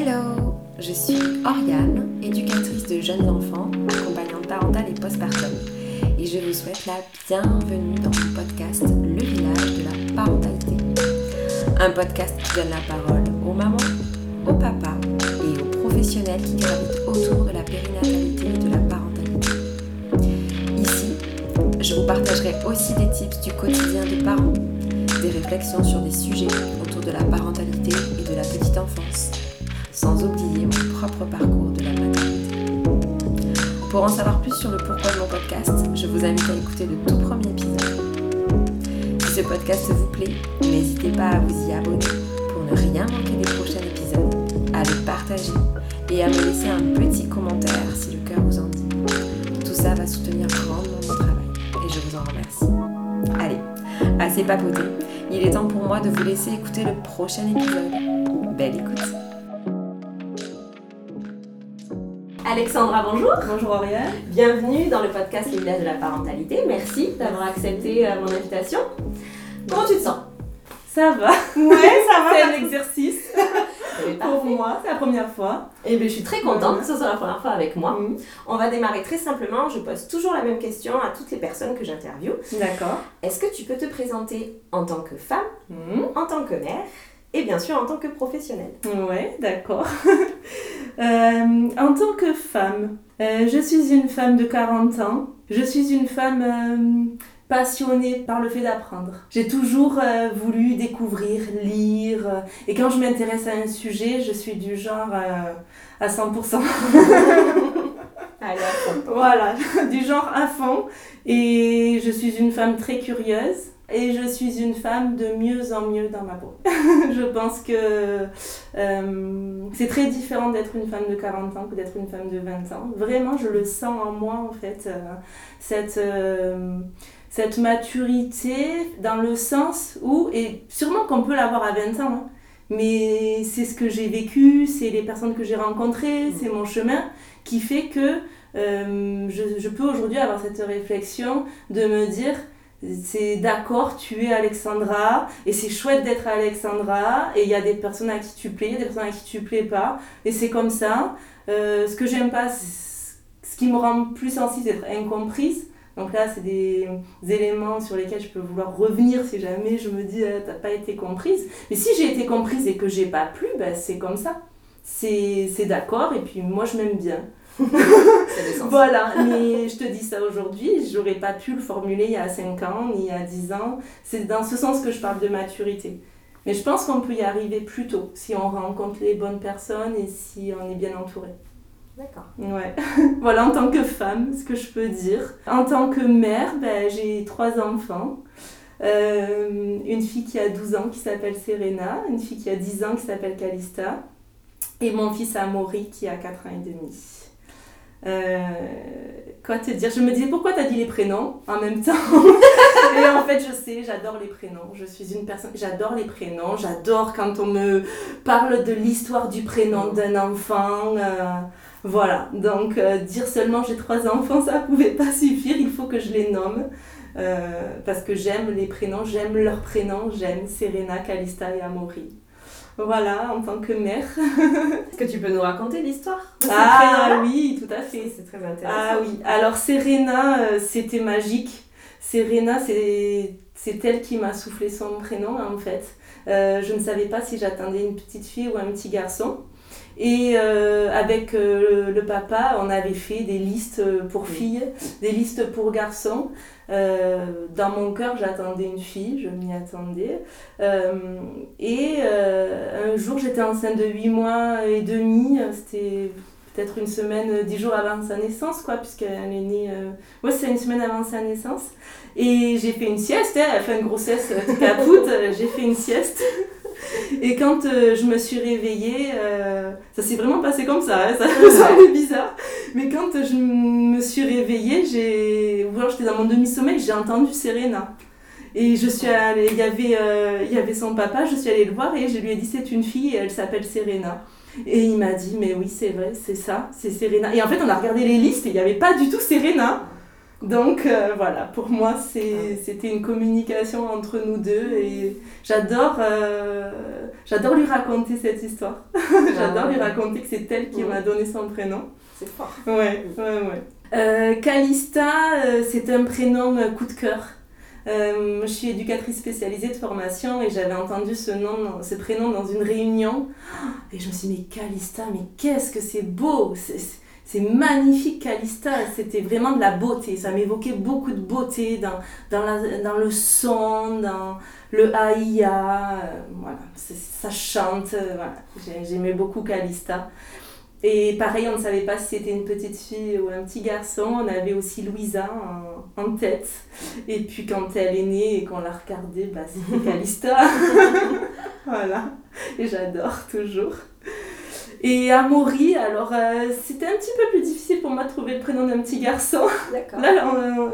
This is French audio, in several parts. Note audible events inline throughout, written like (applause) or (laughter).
Hello, je suis Oriane, éducatrice de jeunes enfants, accompagnante parentale et postpartum, et je vous souhaite la bienvenue dans mon podcast Le village de la parentalité. Un podcast qui donne la parole aux mamans, aux papas et aux professionnels qui gravitent autour de la périnatalité et de la parentalité. Ici, je vous partagerai aussi des tips du quotidien de parents, des réflexions sur des sujets autour de la parentalité et de la petite enfance sans oublier mon propre parcours de la maternité. Pour en savoir plus sur le pourquoi de mon podcast, je vous invite à écouter le tout premier épisode. Si ce podcast vous plaît, n'hésitez pas à vous y abonner pour ne rien manquer des prochains épisodes, à le partager et à me laisser un petit commentaire si le cœur vous en dit. Tout ça va soutenir grandement mon travail et je vous en remercie. Allez, assez papoté, il est temps pour moi de vous laisser écouter le prochain épisode. Belle écoute Alexandra, bonjour. Bonjour Ariane. Bienvenue dans le podcast Les villages de la parentalité. Merci d'avoir accepté euh, mon invitation. Comment tu te sens? Ça va. Ouais, ça (laughs) va. C'est un exercice (laughs) pour moi, c'est la première fois. Et eh bien, je suis très contente que ce soit la première fois avec moi. Mm. On va démarrer très simplement. Je pose toujours la même question à toutes les personnes que j'interviewe. D'accord. Est-ce que tu peux te présenter en tant que femme, mm. en tant que mère? Et bien sûr en tant que professionnelle. Ouais, d'accord. (laughs) Euh, en tant que femme, euh, je suis une femme de 40 ans. Je suis une femme euh, passionnée par le fait d'apprendre. J'ai toujours voulu découvrir, lire. et quand je m'intéresse à un sujet, je suis du genre à 100%. (laughs) Allez, à fond. Voilà, (laughs) du genre à fond. Et je suis une femme très curieuse et je suis une femme de mieux en mieux dans ma peau. (laughs) je pense que euh, c'est très différent d'être une femme de 40 ans que d'être une femme de 20 ans. Vraiment, je le sens en moi, en fait, euh, cette, euh, cette maturité dans le sens où, et sûrement qu'on peut l'avoir à 20 ans, hein, mais c'est ce que j'ai vécu, c'est les personnes que j'ai rencontrées, c'est mon chemin qui fait que je, je peux aujourd'hui avoir cette réflexion de me dire c'est d'accord, tu es Alexandra, et c'est chouette d'être Alexandra, et il y a des personnes à qui tu plais, il y a des personnes à qui tu plais pas, et c'est comme ça. Euh, ce que j'aime pas, ce qui me rend plus sensible, c'est d'être incomprise. Donc là, c'est des, éléments sur lesquels je peux vouloir revenir si jamais je me dis, ah, t'as pas été comprise. Mais si j'ai été comprise et que j'ai pas plu, ben, c'est comme ça. C'est d'accord, et puis moi, je m'aime bien. Voilà, mais je te dis ça aujourd'hui, j'aurais pas pu le formuler il y a 5 ans ni il y a 10 ans. C'est dans ce sens que je parle de maturité. Mais je pense qu'on peut y arriver plus tôt si on rencontre les bonnes personnes et si on est bien entouré. D'accord. Ouais. (laughs) voilà, en tant que femme, ce que je peux dire. En tant que mère, ben, j'ai trois enfants. Euh, une fille qui a 12 ans qui s'appelle Serena, une fille qui a 10 ans qui s'appelle Calista, et mon fils Amaury qui a 4 ans et demi. Euh, quoi te dire? Je me disais pourquoi tu as dit les prénoms en même temps? (laughs) Et en fait, je sais, j'adore les prénoms. Je suis une personne, j'adore les prénoms. J'adore quand on me parle de l'histoire du prénom d'un enfant. Euh, voilà, donc euh, dire seulement j'ai trois enfants, ça pouvait pas suffire. Il faut que je les nomme. parce que j'aime les prénoms, j'aime leurs prénoms, j'aime Serena, Calista et Amaury. Voilà, en tant que mère. Est-ce que tu peux nous raconter l'histoire Ah oui, tout à fait. C'est très intéressant. Ah oui, alors Serena, euh, c'était magique. Serena, c'est elle qui m'a soufflé son prénom en fait. Euh, je ne savais pas si j'attendais une petite fille ou un petit garçon. Et euh, avec euh, le papa, on avait fait des listes pour filles, des listes pour garçons. Euh, dans mon cœur, j'attendais une fille, je m'y attendais. et un jour, j'étais enceinte de 8 mois et demi. C'était peut-être une semaine, 10 jours avant sa naissance, quoi, puisqu'elle est née. Moi, c'est une semaine avant sa naissance. Et j'ai fait une sieste, hein, elle a fait une grossesse capoute, j'ai fait une sieste. Et quand euh, je me suis réveillée, euh, ça s'est vraiment passé comme ça, hein, ça me semble bizarre. Mais quand je me suis réveillée, j'ai, j'étais dans mon demi-sommeil, j'ai entendu Serena. Et je suis allée, il y avait, euh, il y avait son papa, je suis allée le voir et je lui ai dit c'est une fille et elle s'appelle Serena. Et il m'a dit mais oui c'est vrai, c'est ça, c'est Serena. Et en fait on a regardé les listes et il n'y avait pas du tout Serena. Donc euh, voilà, pour moi ah c'était une communication entre nous deux et j'adore euh, j'adore lui raconter cette histoire. (laughs) j'adore lui raconter que c'est elle qui m'a donné son prénom. C'est fort. Ouais, ouais, ouais. Euh, Calista, c'est un prénom coup de cœur. je suis éducatrice spécialisée de formation et j'avais entendu ce, nom, ce prénom dans une réunion. Et je me suis dit, mais Calista, mais qu'est-ce que c'est beau! C'est magnifique, Calista. C'était vraiment de la beauté. Ça m'évoquait beaucoup de beauté dans, dans, la, dans, le son, dans le aïa. Euh, voilà, ça chante. Euh, voilà. J'aimais beaucoup Calista. Et pareil, on ne savait pas si c'était une petite fille ou un petit garçon. On avait aussi Louisa en, en tête. Et puis quand elle est née et qu'on l'a regardée, bah, c'était (laughs) Calista. (laughs) voilà. Et j'adore toujours. Et Amaury, alors euh, c'était un petit peu plus difficile pour moi de trouver le prénom d'un petit garçon. Là,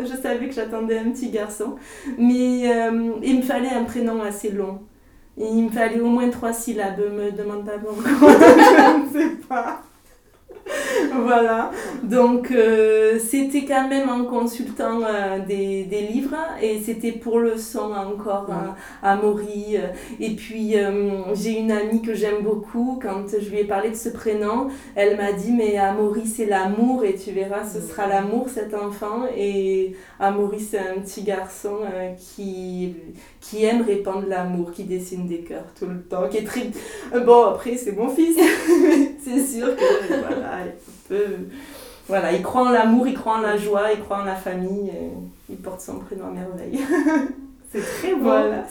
je savais que j'attendais un petit garçon. Mais euh, il me fallait un prénom assez long. il me fallait au moins trois syllabes. Me demande pas pourquoi. (laughs) je ne sais pas. (laughs) voilà. Donc, euh, c'était quand même en consultant euh, des, des, livres et c'était pour le son encore à, à Maury. Et puis, euh, j'ai une amie que j'aime beaucoup. Quand je lui ai parlé de ce prénom, elle m'a dit Mais Amaury, c'est l'amour et tu verras, ce sera l'amour cet enfant. Et Amaury, c'est un petit garçon qui, qui aime répandre l'amour, qui dessine des cœurs tout le temps, qui est très. Bon, après, c'est mon fils, (laughs) c'est sûr que. Voilà il peut. Voilà, il croit en l'amour, il croit en la joie, il croit en la famille, il porte son prénom à merveille. (laughs) C'est très beau. Voilà.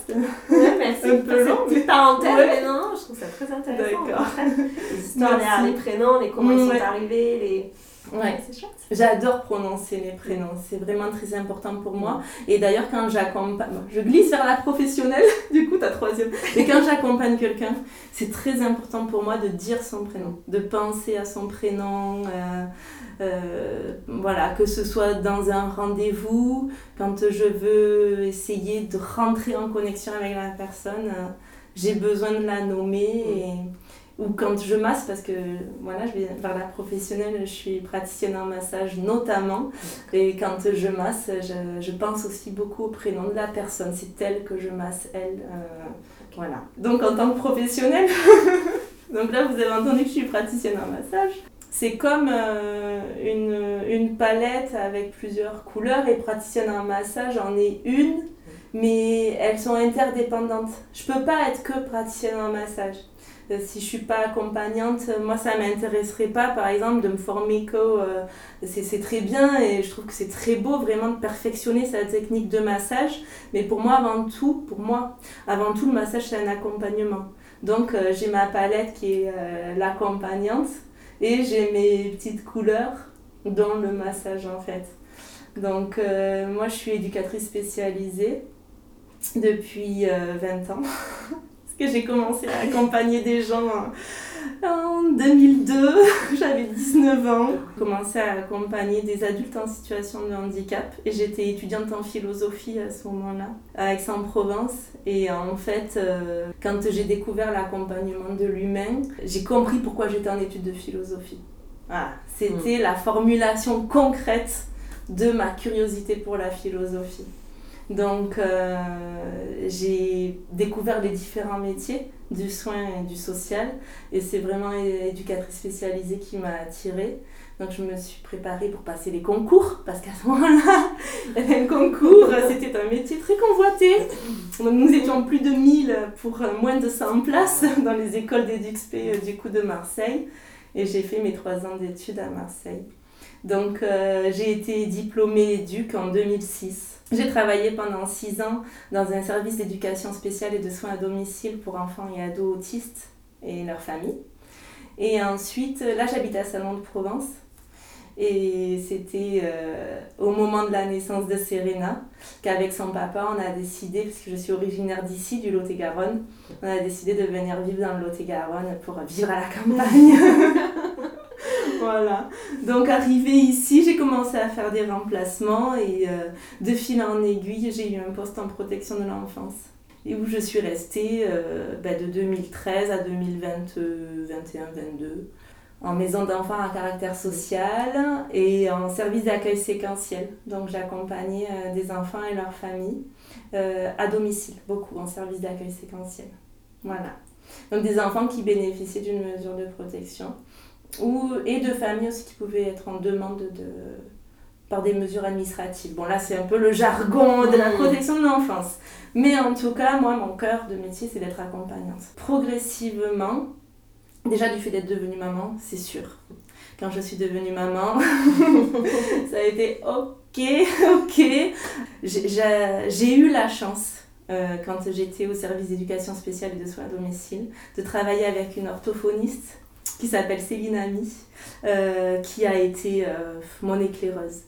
Ouais, merci. (laughs) Un peu long. Petite parenthèse, ouais. mais non, je trouve ça très intéressant. D'accord. Les histoires derrière les prénoms, les comment ils sont arrivés, les. Ouais, c'est chouette. J'adore prononcer les prénoms, c'est vraiment très important pour moi. Et d'ailleurs, quand j'accompagne, je glisse vers la professionnelle, (laughs) du coup, ta troisième. Et quand j'accompagne quelqu'un, c'est très important pour moi de dire son prénom, de penser à son prénom. Euh, euh, voilà, que ce soit dans un rendez-vous, quand je veux essayer de rentrer en connexion avec la personne, euh, j'ai besoin de la nommer. Et, ou quand je masse, parce que voilà, je vais vers la professionnelle, je suis praticienne en massage notamment, et quand je masse, je, je pense aussi beaucoup au prénom de la personne, c'est elle que je masse, elle. Euh, voilà. Donc en tant que professionnelle, (laughs) donc là vous avez entendu que je suis praticienne en massage. C'est comme euh, une, une palette avec plusieurs couleurs et praticienne en massage en est une, mais elles sont interdépendantes. Je peux pas être que praticienne en massage. Euh, si je suis pas accompagnante, moi ça m'intéresserait pas par exemple de me former co, euh, c'est très bien et je trouve que c'est très beau vraiment de perfectionner sa technique de massage, mais pour moi avant tout, pour moi, avant tout le massage c'est un accompagnement. Donc euh, j'ai ma palette qui est l'accompagnante et j'ai mes petites couleurs dans le massage en fait. Donc moi je suis éducatrice spécialisée depuis 20 ans. (laughs) que j'ai commencé à accompagner des gens en 2002, (laughs) j'avais 19 ans. J'ai commencé à accompagner des adultes en situation de handicap et j'étais étudiante en philosophie à ce moment-là, à Aix-en-Provence. Et en fait, euh, quand j'ai découvert l'accompagnement de l'humain, j'ai compris pourquoi j'étais en études de philosophie. C'était mm. la formulation concrète de ma curiosité pour la philosophie. Donc, euh, j'ai découvert les différents métiers du soin et du social. Et c'est vraiment éducatrice spécialisée qui m'a attirée. Donc, je me suis préparée pour passer les concours, parce qu'à ce moment-là, (laughs) un concours, c'était un métier très convoité. Donc, nous étions plus de 1000 pour moins de 100 places dans les écoles d'EduxP euh, du coup de Marseille. Et j'ai fait mes trois ans d'études à Marseille. Donc, euh, j'ai été diplômée éduc en 2006. J'ai travaillé pendant six ans dans un service d'éducation spéciale et de soins à domicile pour enfants et ados autistes et leurs familles. Et ensuite, là, j'habite à Salon de Provence. Et c'était euh, au moment de la naissance de Serena qu'avec son papa, on a décidé, parce que je suis originaire d'ici, du Lot-et-Garonne, on a décidé de venir vivre dans le Lot-et-Garonne pour vivre à la campagne. (laughs) voilà. Donc arrivé ici, j'ai commencé à faire des remplacements et euh, de fil en aiguille, j'ai eu un poste en protection de l'enfance. Et où je suis restée euh, bah, de 2013 à 2021-22 en maison d'enfants à caractère social et en service d'accueil séquentiel. Donc j'accompagnais euh, des enfants et leurs familles à domicile, beaucoup en service d'accueil séquentiel. Voilà. Donc des enfants qui bénéficiaient d'une mesure de protection ou, et de familles aussi qui pouvaient être en demande de, par des mesures administratives. Bon là c'est un peu le jargon de la protection de l'enfance. Mais en tout cas, moi mon cœur de métier c'est d'être accompagnante. Progressivement, déjà du fait d'être devenue maman, c'est sûr. Quand je suis devenue maman, (laughs) ça a été ok, (laughs) ok. J'ai eu la chance euh, quand j'étais au service d'éducation spéciale et de soins à domicile, de travailler avec une orthophoniste qui s'appelle Céline Ami, euh, qui a été euh, mon éclaireuse.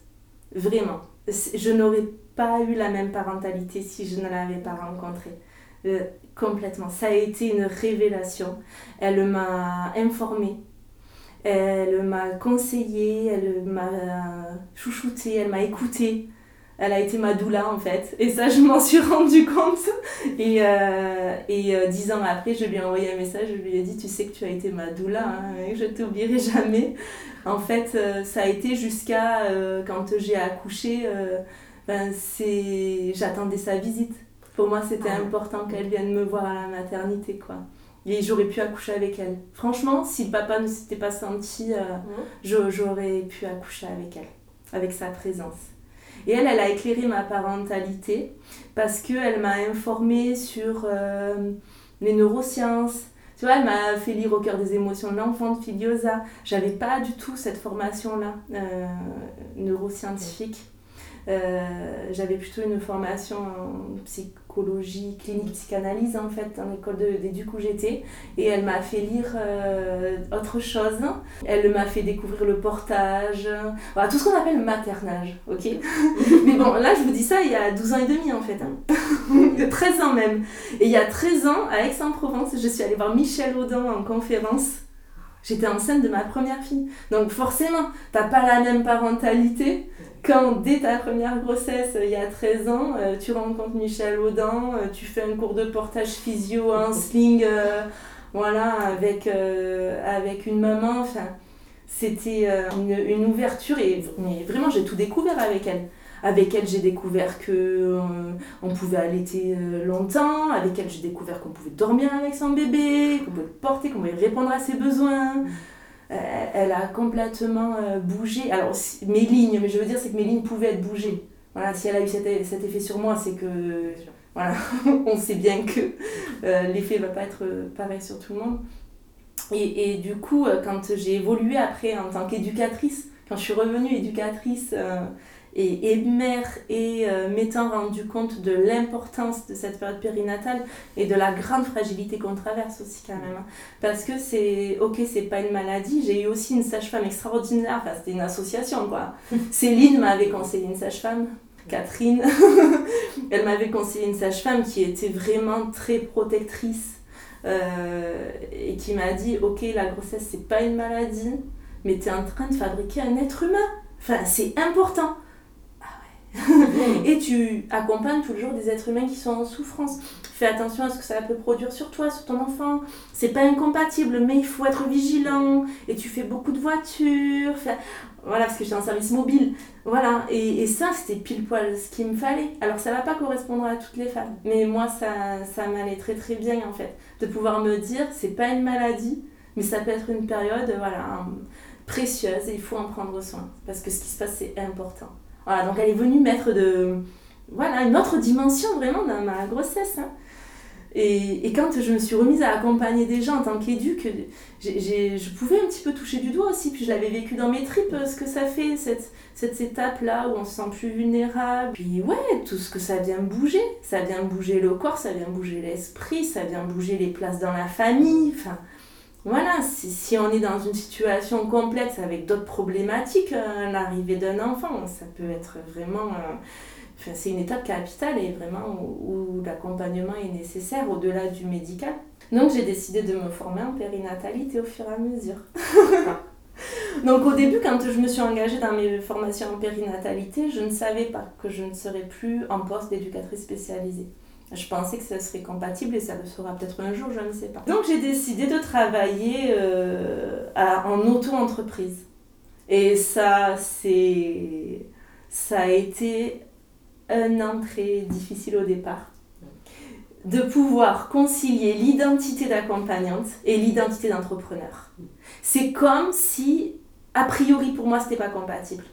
Vraiment. Je n'aurais pas eu la même parentalité si je ne l'avais pas rencontrée. complètement. Ça a été une révélation. Elle m'a informée. Elle m'a conseillé, elle m'a chouchouté, elle m'a écoutée elle a été ma doula en fait. Et ça, je m'en suis rendu compte. Et, euh, et euh, dix ans après, je lui ai envoyé un message, je lui ai dit, tu sais que tu as été ma doula, hein, et je t'oublierai jamais. En fait, euh, ça a été jusqu'à quand j'ai accouché, ben, j'attendais sa visite. Pour moi, c'était ah. important qu'elle vienne me voir à la maternité, quoi. Et j'aurais pu accoucher avec elle. Franchement, si le papa ne s'était pas senti, mmh. j'aurais pu accoucher avec elle, avec sa présence. Et elle, elle a éclairé ma parentalité parce qu'elle m'a informée sur euh, les neurosciences. Tu vois, elle m'a fait lire au cœur des émotions l'enfant de Filiosa. J'avais pas du tout cette formation-là, euh, neuroscientifique. Euh, j'avais plutôt une formation en psychologie, clinique, psychanalyse en fait, dans l'école d'éduc où j'étais. Et elle m'a fait lire euh, autre chose. Elle m'a fait découvrir le portage, voilà, tout ce qu'on appelle le maternage, ok? (laughs) Mais bon, là je vous dis ça il y a 12 ans et demi en fait. Hein. (laughs) 13 ans même. Et il y a 13 ans, à Aix-en-Provence, je suis allée voir Michel Audin en conférence. J'étais enceinte de ma première fille. Donc forcément, t'as pas la même parentalité quand dès ta première grossesse, il y a 13 ans, euh, tu rencontres Michel Audin, euh, tu fais un cours de portage physio, un sling, euh, voilà, avec, avec une maman, enfin, c'était une, une, ouverture et mais vraiment j'ai tout découvert avec elle. Avec elle, j'ai découvert que on pouvait allaiter longtemps. Avec elle, j'ai découvert qu'on pouvait dormir avec son bébé, qu'on pouvait le porter, qu'on pouvait répondre à ses besoins. Euh, elle a complètement euh, bougé. Alors, mes lignes, mais je veux dire, c'est que mes lignes pouvaient être bougées. Voilà, si elle a eu cet, effet sur moi, c'est que. Voilà, (laughs) on sait bien que euh, l'effet va pas être pareil sur tout le monde. Et du coup, quand j'ai évolué après en tant qu'éducatrice, quand je suis revenue éducatrice et, et mère et euh, m'étant rendu compte de l'importance de cette période périnatale et de la grande fragilité qu'on traverse aussi quand même. Hein. Parce que c'est, ok, c'est pas une maladie, j'ai eu aussi une sage-femme extraordinaire, enfin c'était une association quoi. (laughs) Céline m'avait conseillé une sage-femme. Catherine, (laughs) elle m'avait conseillé une sage-femme qui était vraiment très protectrice euh, et qui m'a dit Ok, la grossesse c'est pas une maladie, mais tu es en train de fabriquer un être humain. Enfin, c'est important. Et tu accompagnes toujours des êtres humains qui sont en souffrance. Fais attention à ce que ça peut produire sur toi, sur ton enfant. C'est pas incompatible, mais il faut être vigilant. Et tu fais beaucoup de voitures. Voilà, parce que j'étais en service mobile. Voilà, et, et ça, c'était pile poil ce qu'il me fallait. Alors, ça va pas correspondre à toutes les femmes. Mais moi, ça, ça m'allait très très bien, en fait. De pouvoir me dire, c'est pas une maladie, mais ça peut être une période, voilà, précieuse et il faut en prendre soin. Parce que ce qui se passe, c'est important. Voilà, donc elle est venue mettre de, voilà, une autre dimension vraiment dans ma grossesse. Hein. Et, et, quand je me suis remise à accompagner des gens en tant qu'éduque, je pouvais un petit peu toucher du doigt aussi. Puis je l'avais vécu dans mes tripes, ce que ça fait, cette, cette étape-là où on se sent plus vulnérable. Puis ouais, tout ce que ça vient bouger. Ça vient bouger le corps, ça vient bouger l'esprit, ça vient bouger les places dans la famille. Enfin, voilà, si, on est dans une situation complexe avec d'autres problématiques, euh, l'arrivée d'un enfant, ça peut être vraiment... Euh, c'est une étape capitale et vraiment où, l'accompagnement est nécessaire au-delà du médical. Donc j'ai décidé de me former en périnatalité au fur et à mesure. (laughs) Donc au début, quand je me suis engagée dans mes formations en périnatalité, je ne savais pas que je ne serais plus en poste d'éducatrice spécialisée. Je pensais que ça serait compatible et ça le sera peut-être un jour, je ne sais pas. Donc j'ai décidé de travailler euh, en auto-entreprise. Et ça, c'est, ça a été un an très difficile au départ. de pouvoir concilier l'identité d'accompagnante et l'identité d'entrepreneur. C'est comme si, a priori pour moi, c'était pas compatible.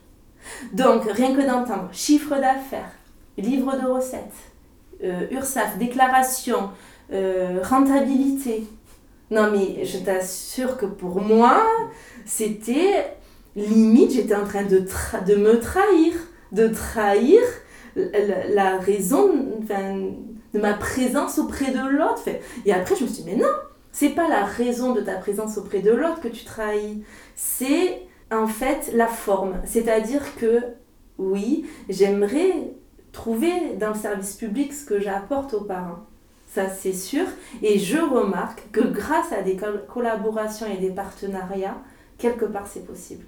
Donc, rien que d'entendre chiffre d'affaires, livre de recettes, URSAF, déclaration, euh, rentabilité. Non, mais je t'assure que pour moi, c'était limite, j'étais en train de, de me trahir, de trahir la, la raison de ma présence auprès de l'autre. Et après, je me suis dit, mais non, c'est pas la raison de ta présence auprès de l'autre que tu trahis, c'est en fait la forme. C'est-à-dire que, oui, j'aimerais trouver dans le service public ce que j'apporte aux parents. Ça, c'est sûr. Et je remarque que grâce à des collaborations et des partenariats, quelque part, c'est possible.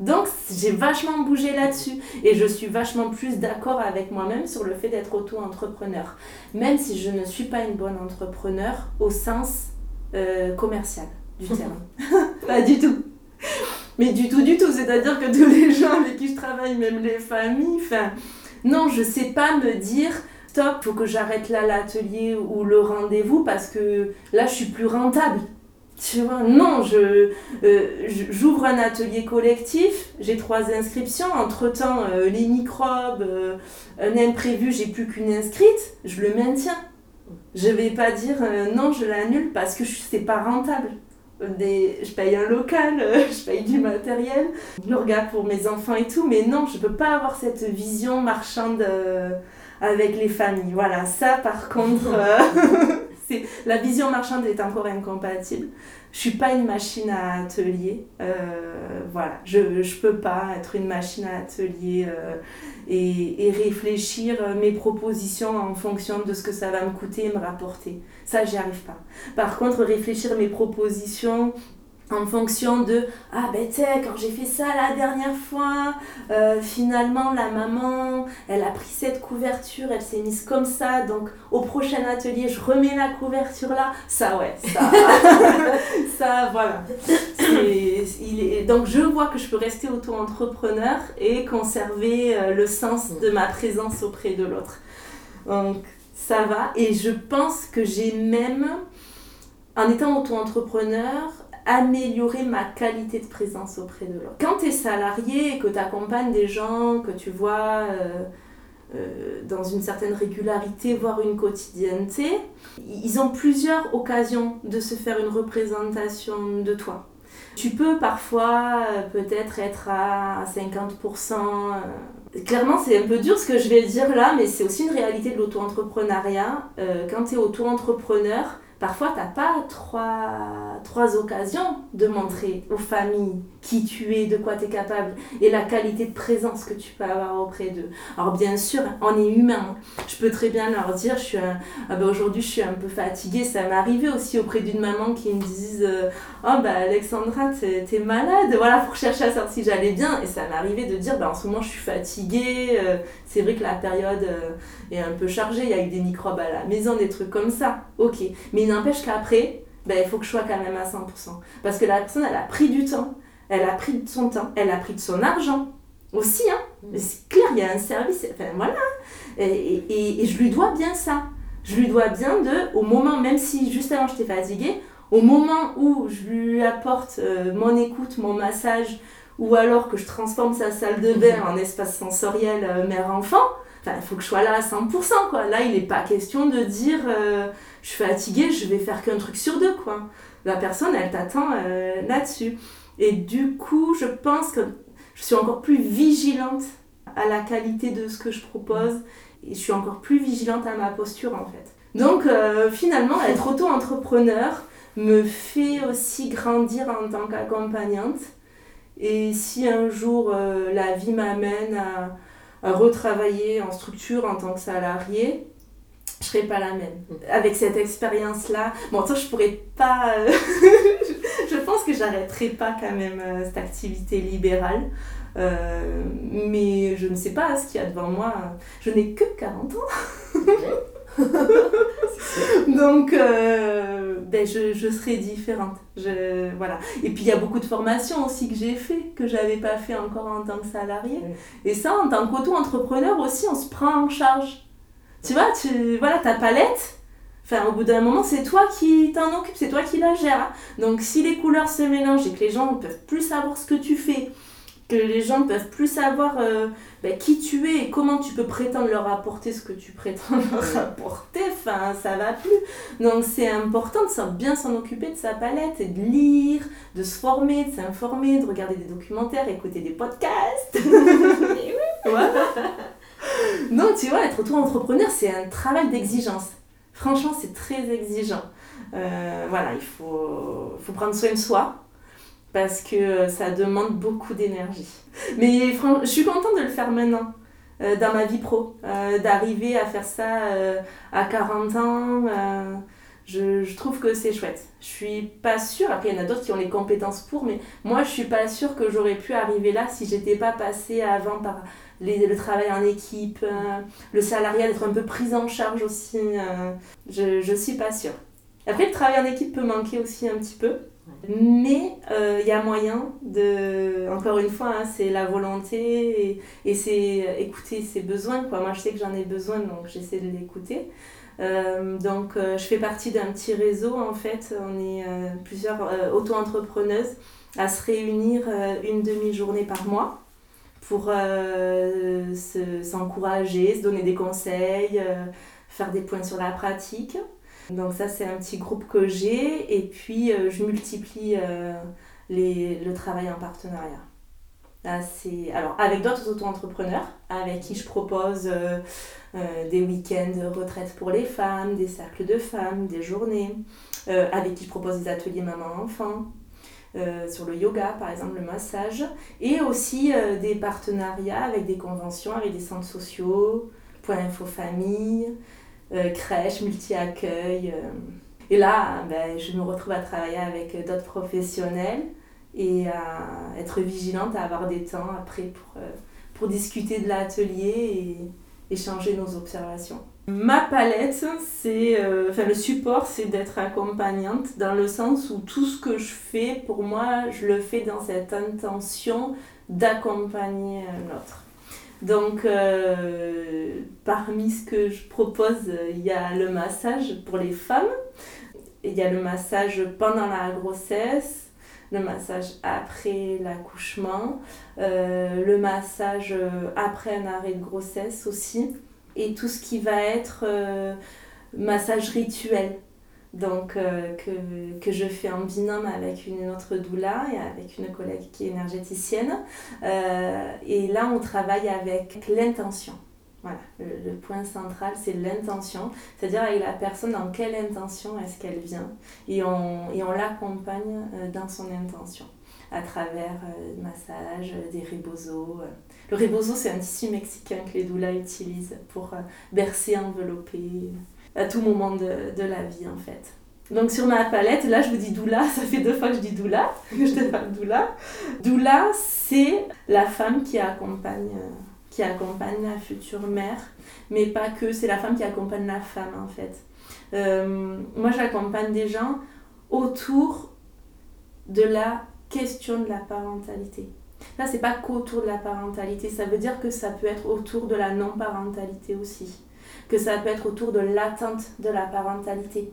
Donc, j'ai vachement bougé là-dessus. Et je suis vachement plus d'accord avec moi-même sur le fait d'être auto-entrepreneur. Même si je ne suis pas une bonne entrepreneur au sens euh, commercial du (laughs) terme. pas du tout. Mais du tout, du tout. C'est-à-dire que tous les gens avec qui je travaille, même les familles, enfin, non, je sais pas me dire stop, faut que j'arrête là l'atelier ou le rendez-vous parce que là je suis plus rentable. Tu vois, non, euh, j'ouvre un atelier collectif, j'ai trois inscriptions, entre-temps, euh, les microbes, euh, un imprévu, j'ai plus qu'une inscrite, je le maintiens. Je vais pas dire non, je l'annule parce que c'est pas rentable. Des, je paye un local, (laughs) je paye du matériel, je regarde pour mes enfants et tout, mais non, je peux pas avoir cette vision marchande avec les familles. Voilà, ça par contre, (laughs) la vision marchande est encore incompatible. Je suis pas une machine à atelier. Euh, voilà, je ne peux pas être une machine à atelier euh, et, et, réfléchir mes propositions en fonction de ce que ça va me coûter et me rapporter. Ça, j'y arrive pas. Par contre, réfléchir mes propositions en fonction de ah ben tu sais quand j'ai fait ça la dernière fois euh, finalement la maman elle a pris cette couverture elle s'est mise comme ça donc au prochain atelier je remets la couverture là. Ça ouais ça (laughs) ça voilà. Il est, donc je vois que je peux rester auto-entrepreneur et conserver euh, le sens de ma présence auprès de l'autre. Donc ça va. Et je pense que j'ai même en étant auto-entrepreneur améliorer ma qualité de présence auprès de l'autre. Quand tu es salarié et que tu accompagnes des gens que tu vois euh, euh, dans une certaine régularité, voire une quotidienneté, ils ont plusieurs occasions de se faire une représentation de toi. Tu peux parfois euh, peut-être être à 50%. Clairement, c'est un peu dur ce que je vais dire là, mais c'est aussi une réalité de l'auto-entrepreneuriat. quand tu es auto-entrepreneur, parfois tu n'as pas trois, occasions de montrer aux familles qui tu es, de quoi tu es capable et la qualité de présence que tu peux avoir auprès d'eux. Alors bien sûr, on est humain. Je peux très bien leur dire, je ah ben aujourd'hui je suis un peu fatiguée. Ça m'est arrivé aussi auprès d'une maman qui me dise euh, Oh bah Alexandra, t'es es malade. Voilà, pour chercher à savoir si j'allais bien. Et ça m'est arrivé de dire bah, En ce moment je suis fatiguée. Euh, c'est vrai que la période euh, est un peu chargée. Il y a eu des microbes à la maison, des trucs comme ça. Ok. N'empêche qu'après, ben, il faut que je sois quand même à 100%. Parce que la personne, elle a pris du temps elle a pris de son temps, elle a pris de son argent aussi. Hein. Mm. C'est clair, il y a un service, enfin voilà. Et, et, et, je lui dois bien ça. Je lui dois bien de, au moment, même si juste avant j'étais fatiguée, au moment où je lui apporte euh, mon écoute, mon massage, ou alors que je transforme sa salle de bain (laughs) en espace sensoriel euh, mère-enfant, il faut que je sois là à 100%. Quoi. Là, il n'est pas question de dire euh, je suis fatiguée, je vais faire qu'un truc sur deux. Quoi. La personne, elle t'attend là-dessus. Et du coup, je pense que je suis encore plus vigilante à la qualité de ce que je propose et je suis encore plus vigilante à ma posture en fait. Donc euh, finalement, être auto-entrepreneur me fait aussi grandir en tant qu'accompagnante. Et si un jour euh, la vie m'amène à, retravailler en structure en tant que salarié, je serai pas la même. Avec cette expérience-là, bon, toi, je pourrais pas. Euh, (laughs) je pense que j'arrêterai pas quand même euh, cette activité libérale. Euh, mais je ne sais pas ce qu'il y a devant moi. Je n'ai que 40 ans. (laughs) Donc, ben je, je, serai différente. Je, voilà. Et puis, il y a beaucoup de formations aussi que j'ai fait, que je n'avais pas fait encore en tant que salarié. Et ça, en tant qu'auto-entrepreneur aussi, on se prend en charge. Tu vois, tu, voilà, ta palette, Enfin, au bout d'un moment, c'est toi qui t'en occupe, c'est toi qui la gère. Donc, si les couleurs se mélangent et que les gens ne peuvent plus savoir ce que tu fais, que les gens ne peuvent plus savoir euh, ben, qui tu es et comment tu peux prétendre leur apporter ce que tu prétends (laughs) leur apporter, enfin, ça va plus. Donc, c'est important de bien s'en occuper de sa palette et de lire, de se former, de s'informer, de regarder des documentaires, écouter des podcasts. (laughs) Donc, tu vois, être auto-entrepreneur, c'est un travail d'exigence. Franchement, c'est très exigeant. Euh, voilà, il faut, faut prendre soin de soi parce que ça demande beaucoup d'énergie. Mais je suis contente de le faire maintenant, euh, dans ma vie pro, euh, d'arriver à faire ça à 40 ans. Je, trouve que c'est chouette. Je suis pas sûre, après il y en a d'autres qui ont les compétences pour, mais moi je suis pas sûre que j'aurais pu arriver là si j'étais pas passée avant par le travail en équipe, euh, le salariat, d'être un peu prise en charge aussi. Euh, je, je suis pas sûre. Après, le travail en équipe peut manquer aussi un petit peu. Mais euh, il y a moyen de, encore une fois, hein, c'est la volonté et, c'est écouter ses besoins. Quoi. Moi, je sais que j'en ai besoin, donc j'essaie de l'écouter. donc, je fais partie d'un petit réseau, en fait. On est plusieurs auto-entrepreneuses à se réunir une demi-journée par mois pour euh, s'encourager, se, donner des conseils, euh, faire des points sur la pratique. Donc ça, c'est un petit groupe que j'ai. Et puis, euh, je multiplie les, le travail en partenariat. alors, avec d'autres auto-entrepreneurs, avec qui je propose des week-ends retraite pour les femmes, des cercles de femmes, des journées, avec qui je propose des ateliers maman-enfant. Euh, sur le yoga, par exemple, le massage, et aussi euh, des partenariats avec des conventions, avec des centres sociaux, Point Info Famille, euh, crèche, multi-accueil. Et là, ben, je me retrouve à travailler avec d'autres professionnels et à être vigilante, à avoir des temps après pour, pour discuter de l'atelier et échanger nos observations. Ma palette, c'est, euh, le support, c'est d'être accompagnante dans le sens où tout ce que je fais, pour moi, je le fais dans cette intention d'accompagner l'autre. Donc, euh, parmi ce que je propose, il y a le massage pour les femmes, il y a le massage pendant la grossesse, le massage après l'accouchement, euh, le massage après un arrêt de grossesse aussi et tout ce qui va être euh, massage rituel. Donc, euh, que, que, je fais en binôme avec une autre doula et avec une collègue qui est énergéticienne. Euh, et là, on travaille avec l'intention. Voilà, le, point central, c'est l'intention, c'est-à-dire avec la personne dans quelle intention est-ce qu'elle vient, et on, et on l'accompagne dans son intention à travers euh, massage, euh, des rebozo. Euh. Le rebozo, c'est un tissu mexicain que les doulas utilisent pour bercer, envelopper à tout moment de, de, la vie en fait. Donc sur ma palette, là je vous dis doula, (laughs) ça fait deux fois que je dis doula, que (laughs) je te parle doula. Doula, c'est la femme qui accompagne, qui accompagne la future mère, mais pas que, c'est la femme qui accompagne la femme en fait. moi j'accompagne des gens autour de la question de la parentalité. Là, c'est pas qu'autour de la parentalité, ça veut dire que ça peut être autour de la non-parentalité aussi, que ça peut être autour de l'attente de la parentalité.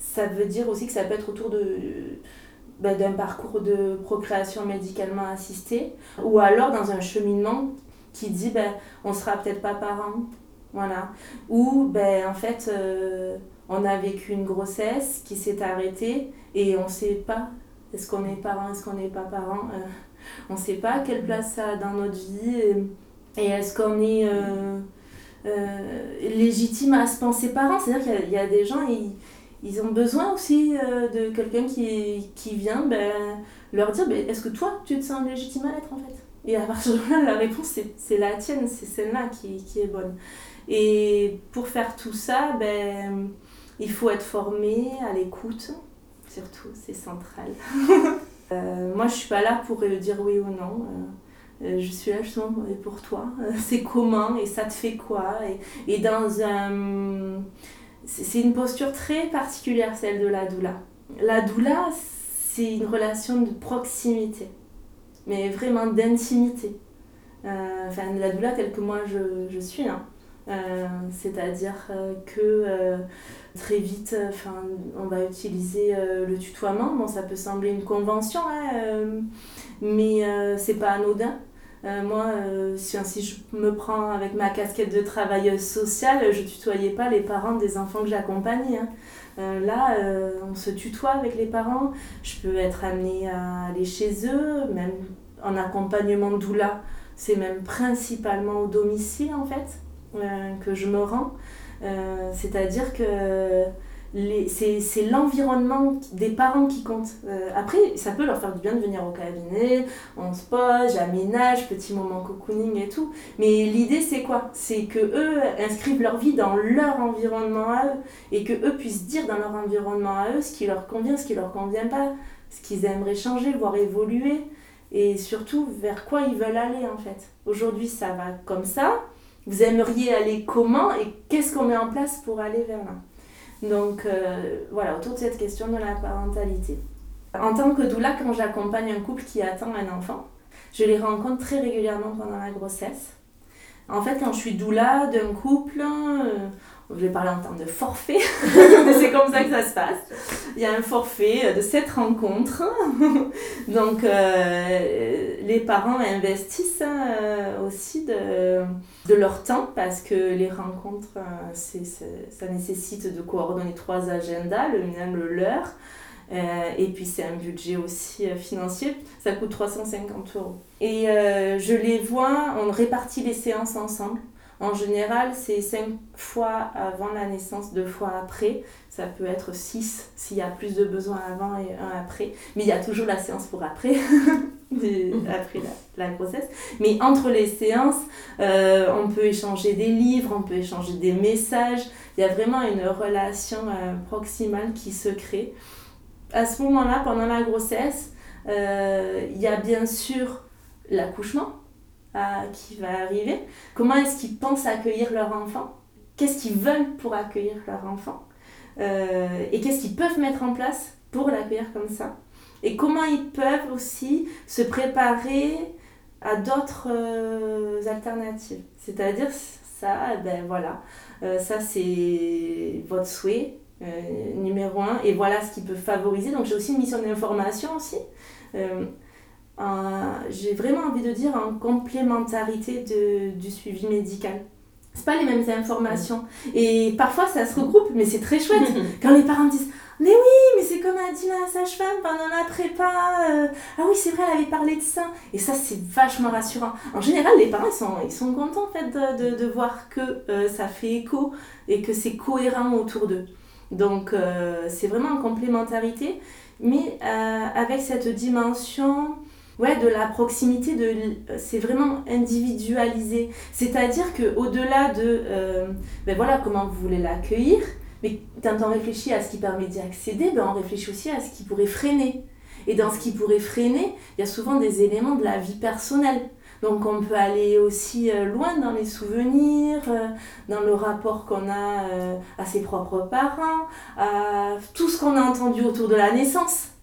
Ça veut dire aussi que ça peut être autour de ben, d'un parcours de procréation médicalement assistée, ou alors dans un cheminement qui dit ben, on sera peut-être pas parent, voilà, ou ben, en fait euh, on a vécu une grossesse qui s'est arrêtée et on sait pas est-ce qu'on est parent, est-ce qu'on n'est pas parent euh, On ne sait pas quelle place ça a dans notre vie. Et, est-ce qu'on est, euh, légitime à se penser parent C'est-à-dire qu'il y, a des gens, ils, ils ont besoin aussi de quelqu'un qui, qui vient ben, leur dire ben, est-ce que toi, tu te sens légitime à l'être en fait? Et à partir de là, la réponse, c'est la tienne, c'est celle-là qui, qui est bonne. Et pour faire tout ça, ben, il faut être formé à l'écoute, surtout, c'est central. (laughs) euh, moi, je suis pas là pour euh, dire oui ou non. Euh, euh, je suis là justement pour toi. c'est comment et ça te fait quoi et, et dans un. C'est une posture très particulière, celle de la doula. La doula, c'est une relation de proximité, mais vraiment d'intimité. enfin, la doula telle que moi je, je suis, hein. C'est-à-dire que très vite, on va utiliser le tutoiement. Bon, ça peut sembler une convention, hein, mais c'est pas anodin. Moi, si, si, je me prends avec ma casquette de travailleuse sociale, je tutoyais pas les parents des enfants que j'accompagnais. Hein. Euh, là, euh, on se tutoie avec les parents. Je peux être amenée à aller chez eux, même en accompagnement doula. C'est même principalement au domicile, en fait, euh, que je me rends. C'est-à-dire que c'est l'environnement des parents qui compte. Euh, après, ça peut leur faire du bien de venir au cabinet, on se pose, j'aménage, petit moment cocooning et tout. Mais l'idée, c'est quoi? C'est que eux inscrivent leur vie dans leur environnement à eux et que eux puissent dire dans leur environnement à eux ce qui leur convient, ce qui leur convient pas, ce qu'ils aimeraient changer, voire évoluer et surtout vers quoi ils veulent aller en fait. Aujourd'hui, ça va comme ça. Vous aimeriez aller comment et qu'est-ce qu'on met en place pour aller vers là? Donc euh, voilà, autour de cette question de la parentalité. En tant que doula, quand j'accompagne un couple qui attend un enfant, je les rencontre très régulièrement pendant la grossesse. En fait, quand je suis doula d'un couple, euh, je vais parler en termes de forfait, (laughs) c'est comme ça que ça se passe. Il y a un forfait de cette rencontre. (laughs) Donc, euh, les parents investissent euh, aussi de, leur temps parce que les rencontres, euh, ça nécessite de coordonner trois agendas, le mien, le leur. et puis c'est un budget aussi financier, ça coûte 350 euros. Et je les vois, on répartit les séances ensemble. En général, c'est 5 fois avant la naissance, 2 fois après. Ça peut être 6 s'il y a plus de besoins avant et un après. Mais il y a toujours la séance pour après, (laughs) après la, grossesse. Mais entre les séances, euh, on peut échanger des livres, on peut échanger des messages. Il y a vraiment une relation euh, proximale qui se crée. À ce moment-là, pendant la grossesse, euh, il y a bien sûr l'accouchement qui va arriver, comment est-ce qu'ils pensent accueillir leur enfant, qu'est-ce qu'ils veulent pour accueillir leur enfant, euh, et qu'est-ce qu'ils peuvent mettre en place pour l'accueillir comme ça, et comment ils peuvent aussi se préparer à d'autres euh, alternatives? C'est-à-dire, ça, ben voilà, euh, ça c'est votre souhait, numéro un, et voilà ce qui peut favoriser. Donc j'ai aussi une mission d'information aussi j'ai vraiment envie de dire en complémentarité de, du suivi médical. C'est pas les mêmes informations. Et parfois ça se regroupe, mais c'est très chouette. (laughs) Quand les parents disent Mais oui, mais c'est comme a dit la sage-femme pendant la prépa. Euh, ah oui, c'est vrai, elle avait parlé de ça. Et ça, c'est vachement rassurant. En général, les parents, ils sont, ils sont contents en fait, de, de, de voir que euh, ça fait écho et que c'est cohérent autour d'eux. Donc, euh, c'est vraiment en complémentarité, mais avec cette dimension ouais, de la proximité, de, c'est vraiment individualisé. C'est-à-dire qu'au-delà de euh, ben voilà, comment vous voulez l'accueillir, mais quand on réfléchit à ce qui permet d'y accéder, ben on réfléchit aussi à ce qui pourrait freiner. Et dans ce qui pourrait freiner, il y a souvent des éléments de la vie personnelle. Donc on peut aller aussi euh, loin dans les souvenirs, euh, dans le rapport qu'on a à ses propres parents, à tout ce qu'on a entendu autour de la naissance.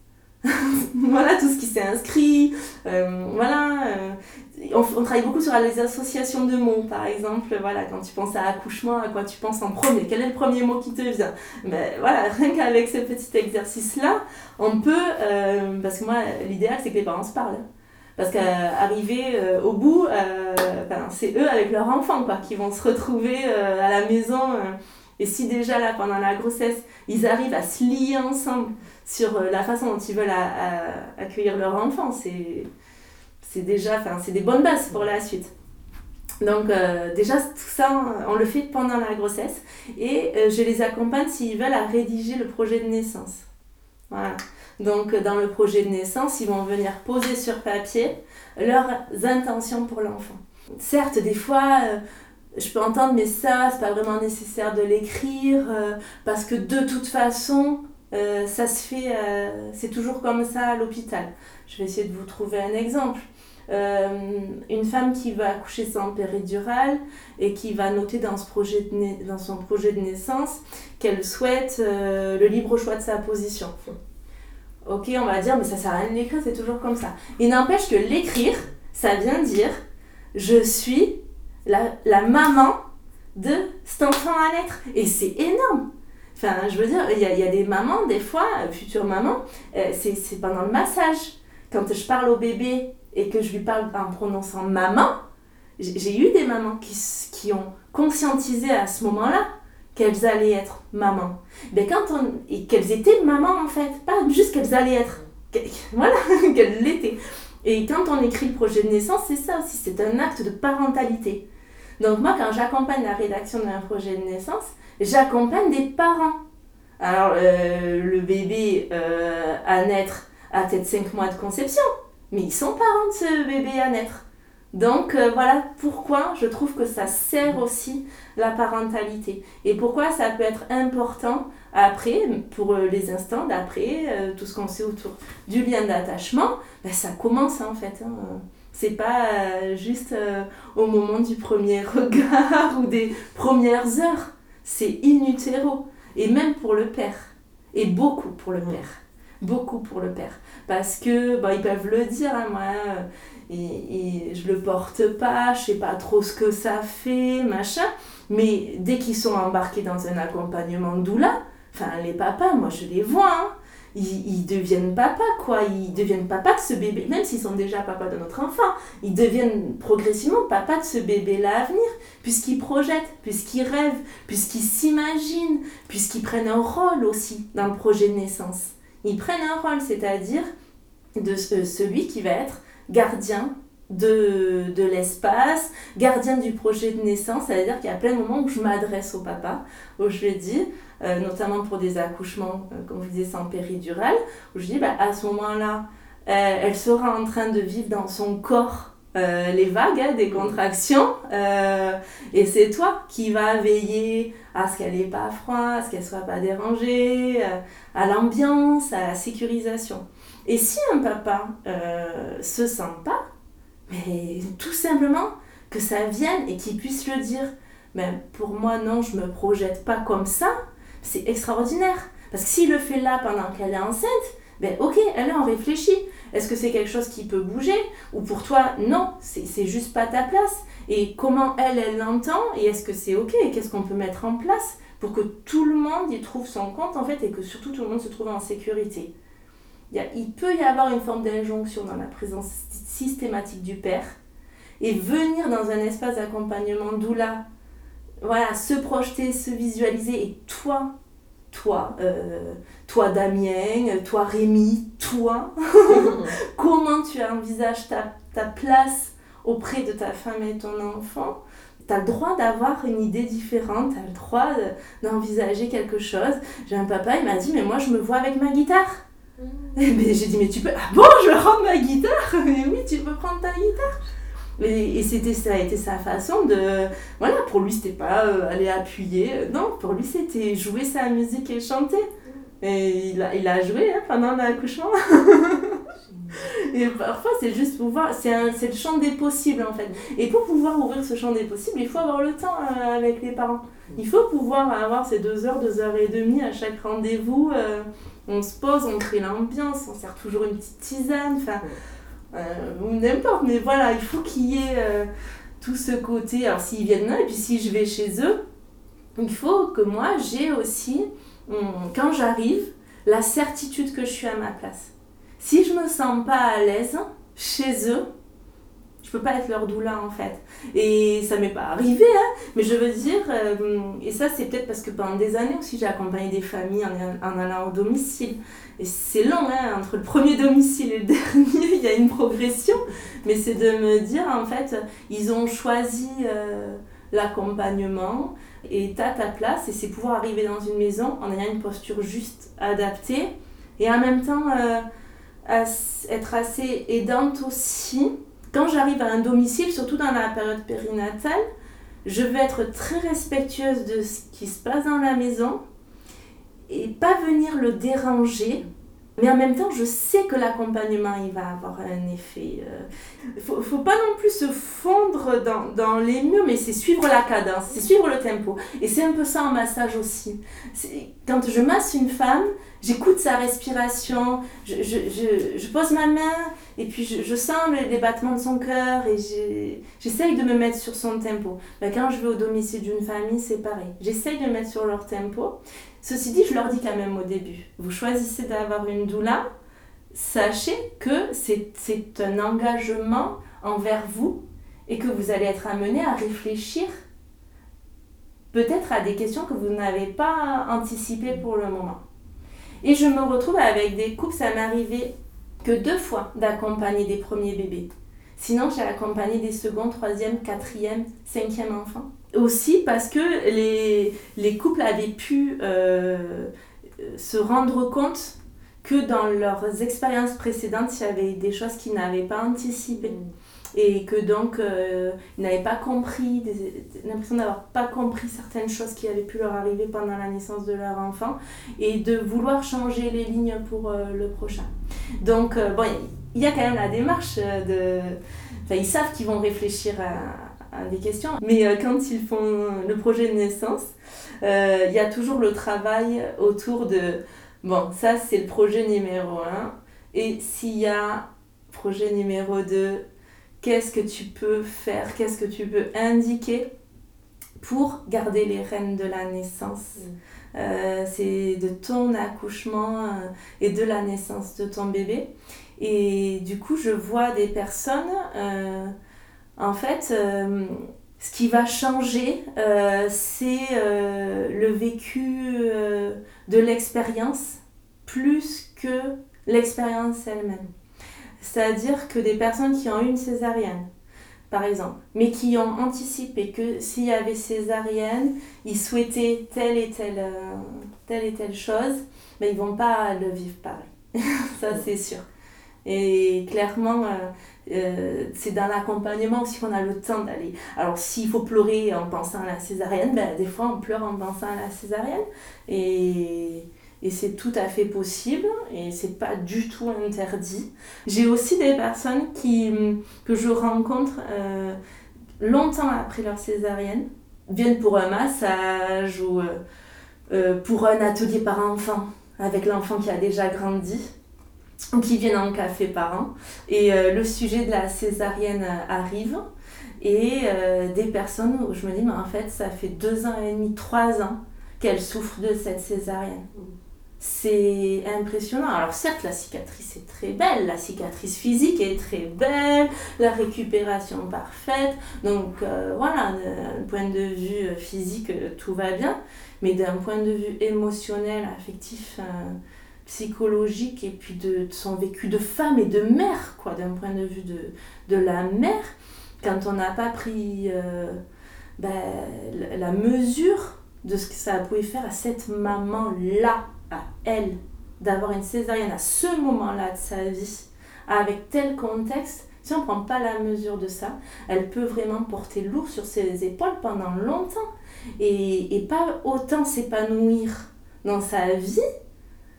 (laughs) voilà tout ce qui s'est inscrit. Euh, voilà. Euh, on, travaille beaucoup sur les associations de mots, par exemple. Voilà, quand tu penses à accouchement, à quoi tu penses en premier Quel est le premier mot qui te vient? Mais voilà, (laughs) rien qu'avec ce petit exercice-là, on peut. Euh, parce que moi, l'idéal, c'est que les parents se parlent. Parce qu'arriver au bout, ben, c'est eux avec leur enfant quoi, qui vont se retrouver à la maison. et si déjà là, pendant la grossesse, ils arrivent à se lier ensemble, sur euh, la façon dont ils veulent accueillir leur enfant. C'est, c'est déjà, enfin, c'est des bonnes bases pour la suite. Donc euh, déjà, tout ça, on le fait pendant la grossesse et euh, je les accompagne s'ils veulent à rédiger le projet de naissance. Voilà. Donc dans le projet de naissance, ils vont venir poser sur papier leurs intentions pour l'enfant. Certes, des fois, je peux entendre, mais ça, c'est pas vraiment nécessaire de l'écrire parce que de toute façon, euh, ça se fait, euh, c'est toujours comme ça à l'hôpital. Je vais essayer de vous trouver un exemple. Euh, une femme qui va accoucher sans péridurale et qui va noter dans, son projet de naissance qu'elle souhaite le libre choix de sa position. Ok, on va dire, mais ça sert à rien de l'écrire, c'est toujours comme ça. Il n'empêche que l'écrire, ça vient dire je suis la, la maman de cet enfant à naître. Et c'est énorme. Enfin, je veux dire, il y y a, des mamans, des fois, futures mamans, euh, c'est pendant le massage. Quand je parle au bébé et que je lui parle en prononçant maman, j'ai eu des mamans qui, qui ont conscientisé à ce moment-là qu'elles allaient être maman. Mais quand on, et qu'elles étaient maman en fait, pas juste qu'elles allaient être, (laughs) voilà, (laughs) qu'elles l'étaient. Et quand on écrit le projet de naissance, c'est ça aussi, c'est un acte de parentalité. Donc moi, quand j'accompagne la rédaction d'un projet de naissance, j'accompagne des parents. Alors, euh, le bébé euh, à naître a peut-être 5 mois de conception, mais ils sont parents de ce bébé à naître. Donc euh, voilà pourquoi je trouve que ça sert aussi la parentalité et pourquoi ça peut être important après, pour les instants d'après, tout ce qu'on sait autour du lien d'attachement, ben, ça commence en fait. Hein. C'est pas juste au moment du premier (laughs) regard ou des premières heures, c'est in utero et même pour le père et beaucoup pour le père beaucoup pour le père. Parce que, bah, ils peuvent le dire, hein, moi, et, et, je le porte pas, je sais pas trop ce que ça fait, machin. Mais dès qu'ils sont embarqués dans un accompagnement doula, enfin, les papas, moi, je les vois, hein, ils, deviennent papa, quoi. Ils deviennent papa de ce bébé, même s'ils sont déjà papa de notre enfant. Ils deviennent progressivement papa de ce bébé-là à venir, puisqu'ils projettent, puisqu'ils rêvent, puisqu'ils s'imaginent, puisqu'ils prennent un rôle aussi dans le projet de naissance ils prennent un rôle, c'est-à-dire de celui qui va être gardien de, de l'espace, gardien du projet de naissance, c'est-à-dire qu'il y a plein de moments où je m'adresse au papa, où je lui dis, euh, notamment pour des accouchements, euh, comme je disais, sans péridurale, où je dis, bah, à ce moment-là, euh, elle sera en train de vivre dans son corps les vagues hein, des contractions, et c'est toi qui vas veiller à ce qu'elle n'ait pas froid, à ce qu'elle soit pas dérangée, à l'ambiance, à la sécurisation. Et si un papa se sent pas, mais tout simplement que ça vienne et qu'il puisse le dire. Mais pour moi, non, je me projette pas comme ça. C'est extraordinaire. Parce que s'il le fait là pendant qu'elle est enceinte, ben ok, elle en réfléchit. Est-ce que c'est quelque chose qui peut bouger? Ou pour toi, non, c'est juste pas ta place. Et comment elle, elle l'entend? Et est-ce que c'est ok? Et qu'est-ce qu'on peut mettre en place pour que tout le monde y trouve son compte en fait et que surtout tout le monde se trouve en sécurité? Il, y a, il peut y avoir une forme d'injonction dans la présence systématique du père et venir dans un espace d'accompagnement doula, voilà, se projeter, se visualiser et toi, toi, euh, toi Damien, toi Rémi, toi, (laughs) comment tu envisages ta, ta place auprès de ta femme et ton enfant? Tu as le droit d'avoir une idée différente, tu as le droit d'envisager quelque chose. J'ai un papa, il m'a dit, mais moi je me vois avec ma guitare. Mm. (laughs) Mais j'ai dit, mais tu peux. Ah bon, je rends ma guitare? (laughs) Mais oui, tu peux prendre ta guitare. Et, et c'était ça a été sa façon de. Voilà, pour lui, c'était pas euh, aller appuyer. Non, pour lui, c'était jouer sa musique et chanter. Et il a, il a joué hein, pendant l'accouchement. (laughs) Et parfois, c'est juste pouvoir. C'est le champ des possibles, en fait. Et pour pouvoir ouvrir ce champ des possibles, il faut avoir le temps euh, avec les parents. Il faut pouvoir avoir ces deux heures, deux heures et demie à chaque rendez-vous. Euh, on se pose, on crée l'ambiance, on sert toujours une petite tisane, enfin, ou n'importe. Mais voilà, il faut qu'il y ait tout ce côté. Alors, s'ils viennent là, et puis si je vais chez eux, il faut que moi, j'ai aussi, quand j'arrive, la certitude que je suis à ma place. Si je me sens pas à l'aise chez eux, je peux pas être leur doula en fait. Et ça m'est pas arrivé, hein, mais je veux dire, euh, et ça c'est peut-être parce que pendant des années aussi j'ai accompagné des familles en, allant au domicile. Et c'est long, hein, entre le premier domicile et le (laughs) dernier, il y a une progression, mais c'est de me dire en fait, ils ont choisi euh, l'accompagnement et t'as ta place et c'est pouvoir arriver dans une maison en ayant une posture juste adaptée et en même temps. Euh, être assez aidante aussi. Quand j'arrive à un domicile, surtout dans la période périnatale, je vais être très respectueuse de ce qui se passe dans la maison et pas venir le déranger. Mais en même temps, je sais que l'accompagnement, il va avoir un effet. Il euh, faut, faut pas non plus se fondre dans, les murs, mais c'est suivre la cadence, c'est suivre le tempo. Et c'est un peu ça en massage aussi. Quand je masse une femme, J'écoute sa respiration, je, pose ma main et puis je, sens les, battements de son cœur et j'essaye de me mettre sur son tempo. Ben, quand je vais au domicile d'une famille, c'est pareil. J'essaye de me mettre sur leur tempo. Ceci dit, je leur dis quand même au début, vous choisissez d'avoir une doula, sachez que c'est un engagement envers vous et que vous allez être amené à réfléchir peut-être à des questions que vous n'avez pas anticipées pour le moment. Et je me retrouve avec des couples, ça m'est arrivé que deux fois d'accompagner des premiers bébés. Sinon, j'ai accompagné des seconds, troisième, quatrième, cinquième enfants. Aussi parce que les, les couples avaient pu euh, se rendre compte que dans leurs expériences précédentes, il y avait des choses qu'ils n'avaient pas anticipées et que donc euh, ils n'avaient pas compris, l'impression d'avoir pas compris certaines choses qui avaient pu leur arriver pendant la naissance de leur enfant et de vouloir changer les lignes pour euh, le prochain. Donc euh, bon, il y a quand même la démarche de... Enfin, ils savent qu'ils vont réfléchir à, à, des questions, mais quand ils font le projet de naissance, il y a toujours le travail autour de... Bon, ça c'est le projet numéro 1, et s'il y a projet numéro 2, qu'est-ce que tu peux faire, qu'est-ce que tu peux indiquer pour garder les rênes de la naissance? Mm. Euh, c'est de ton accouchement euh, et de la naissance de ton bébé. Et du coup, je vois des personnes, euh, en fait, ce qui va changer, c'est le vécu de l'expérience plus que l'expérience elle-même. C'est-à-dire que des personnes qui ont eu une césarienne, par exemple, mais qui ont anticipé que s'il y avait césarienne, ils souhaitaient telle et telle, euh, telle, et telle chose, mais ils vont pas le vivre pareil. (laughs) Ça, c'est sûr. Et clairement, euh, euh, c'est dans l'accompagnement aussi qu'on a le temps d'aller. Alors, s'il faut pleurer en pensant à la césarienne, ben, des fois, on pleure en pensant à la césarienne. Et et c'est tout à fait possible et c'est pas du tout interdit. J'ai aussi des personnes qui, que je rencontre euh, longtemps après leur césarienne, viennent pour un massage ou euh, euh, pour un atelier par enfant avec l'enfant qui a déjà grandi ou qui viennent en café par an. Et le sujet de la césarienne arrive et des personnes où je me dis, mais en fait, ça fait deux ans et demi, trois ans qu'elles souffrent de cette césarienne c'est impressionnant. Alors certes, la cicatrice est très belle, la cicatrice physique est très belle, la récupération parfaite. Donc euh, voilà, d'un point de vue euh, physique, euh, tout va bien. Mais d'un point de vue émotionnel, affectif, psychologique, et puis de, son vécu de femme et de mère, quoi, d'un point de vue de, de la mère, quand on n'a pas pris ben, la mesure de ce que ça pouvait faire à cette maman-là, à elle d'avoir une césarienne à ce moment-là de sa vie, avec tel contexte, si on ne prend pas la mesure de ça, elle peut vraiment porter lourd sur ses épaules pendant longtemps et, pas autant s'épanouir dans sa vie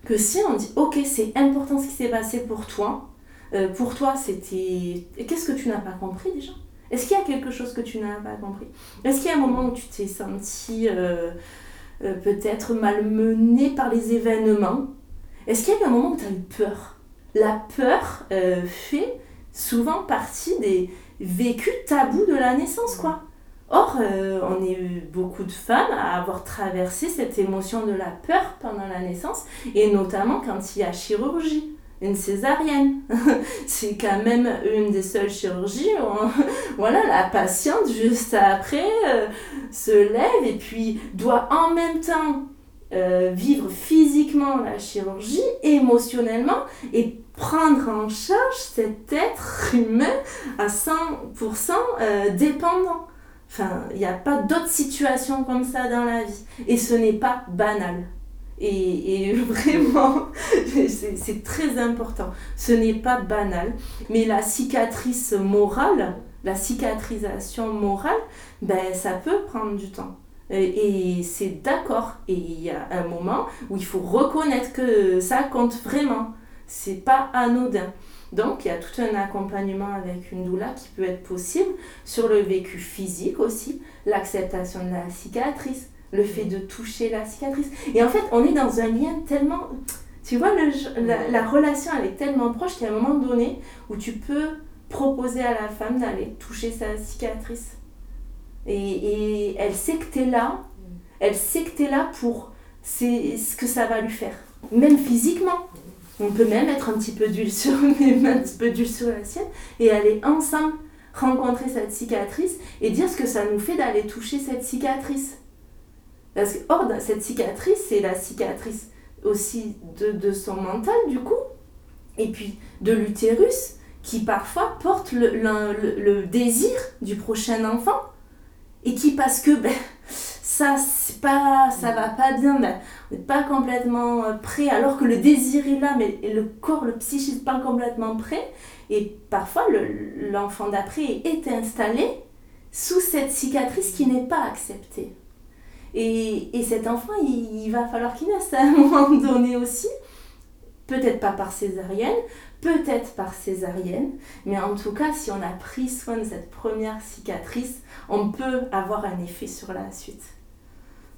que si on dit ok c'est important ce qui s'est passé pour toi, euh, pour toi c'était... Qu'est-ce que tu n'as pas compris déjà? Est-ce qu'il y a quelque chose que tu n'as pas compris? Est-ce qu'il y a un moment où tu t'es senti... Euh, euh, peut-être malmené par les événements. Est-ce qu'il y a eu un moment où tu as eu peur? La peur euh, fait souvent partie des vécus tabous de la naissance, quoi. Or, euh, on est beaucoup de femmes à avoir traversé cette émotion de la peur pendant la naissance, et notamment quand il y a chirurgie une césarienne. (laughs) c'est quand même une des seules chirurgies où (laughs) voilà, la patiente juste après euh, se lève et puis doit en même temps euh, vivre physiquement la chirurgie, émotionnellement et prendre en charge cet être humain à 100% euh, dépendant. Enfin, il n'y a pas d'autre situation comme ça dans la vie. Et ce n'est pas banal. Et, (laughs) vraiment, c'est très important. Ce n'est pas banal, mais la cicatrice morale, la cicatrisation morale, ben, ça peut prendre du temps. Et, et c'est d'accord. Et il y a un moment où il faut reconnaître que ça compte vraiment. C'est pas anodin. Donc, il y a tout un accompagnement avec une doula qui peut être possible sur le vécu physique aussi, l'acceptation de la cicatrice, le fait de toucher la cicatrice. Et en fait, on est dans un lien tellement Tu vois, la, la relation, elle est tellement proche qu'à un moment donné où tu peux proposer à la femme d'aller toucher sa cicatrice. Et, elle sait que tu là, elle sait que tu là pour ce que ça va lui faire. Même physiquement. On peut même être un petit peu d'huile sur, (laughs) un petit peu d'huile sur la sienne et aller ensemble rencontrer cette cicatrice et dire ce que ça nous fait d'aller toucher cette cicatrice. Parce que, or, cette cicatrice, c'est la cicatrice aussi de, son mental, du coup, et puis de l'utérus, qui parfois porte le, désir du prochain enfant, et qui, parce que ben, ça, pas, ça va pas bien, ben, on n'est pas complètement euh, prêt, alors que le désir est là, mais le corps, le psychisme, pas complètement prêt, et parfois l'enfant d'après est installé sous cette cicatrice qui n'est pas acceptée. Et, et cet enfant, il, va falloir qu'il naisse à un (laughs) moment donné aussi. Peut-être pas par césarienne, peut-être par césarienne, mais en tout cas, si on a pris soin de cette première cicatrice, on peut avoir un effet sur la suite.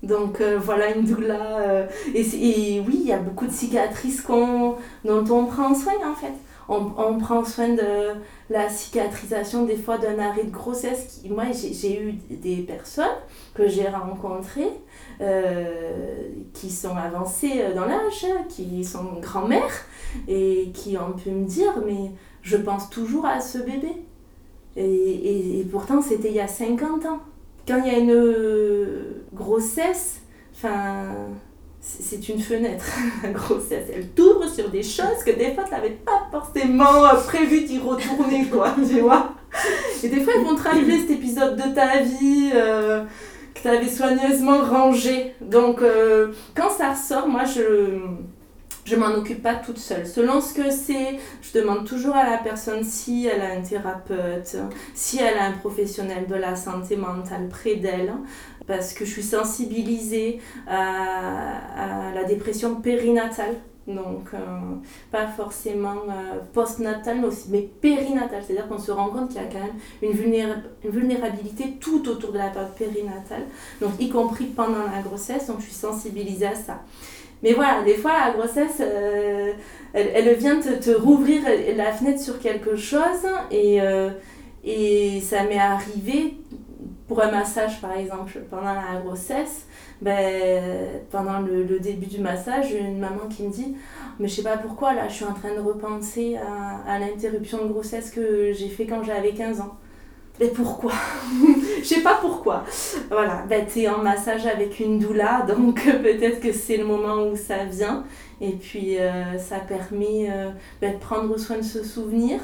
Donc euh, voilà une doula. Euh, et, et, oui, il y a beaucoup de cicatrices dont on prend soin en fait on, prend soin de la cicatrisation des fois d'un arrêt de grossesse. Qui, moi, j'ai eu des personnes que j'ai rencontrées euh, qui sont avancées dans l'âge, qui sont grand-mères et qui ont pu me dire mais je pense toujours à ce bébé. Et, et, et pourtant, c'était il y a 50 ans. Quand il y a une grossesse, enfin c'est une fenêtre, (laughs) la grossesse. Elle t'ouvre sur des choses que des fois, tu n'avais pas forcément euh, prévu d'y retourner, (laughs) quoi, tu vois. Et des fois, ils vont te cet épisode de ta vie euh, que tu avais soigneusement rangé. Donc, euh, quand ça ressort, moi, je je m'en occupe pas toute seule. Selon ce que c'est, je demande toujours à la personne si elle a un thérapeute, si elle a un professionnel de la santé mentale près d'elle, parce que je suis sensibilisée à, la dépression périnatale. Donc, euh, pas forcément euh, postnatale, mais mais périnatale. C'est-à-dire qu'on se rend compte qu'il y a quand même une, vulnérabilité tout autour de la période périnatale, donc y compris pendant la grossesse. Donc, je suis sensibilisée à ça. Mais voilà, des fois, la grossesse, euh, elle, vient te, te, rouvrir la fenêtre sur quelque chose et, et ça m'est arrivé pour un massage, par exemple, pendant la grossesse. Ben, pendant le, début du massage, une maman qui me dit Mais je sais pas pourquoi, là, je suis en train de repenser à, l'interruption de grossesse que j'ai fait quand j'avais 15 ans. Mais pourquoi? (laughs) Je sais pas pourquoi. Voilà, ben, tu es en massage avec une doula, (laughs) donc peut-être que c'est le moment où ça vient. Et puis euh, ça permet euh, ben, de prendre soin de ce souvenir,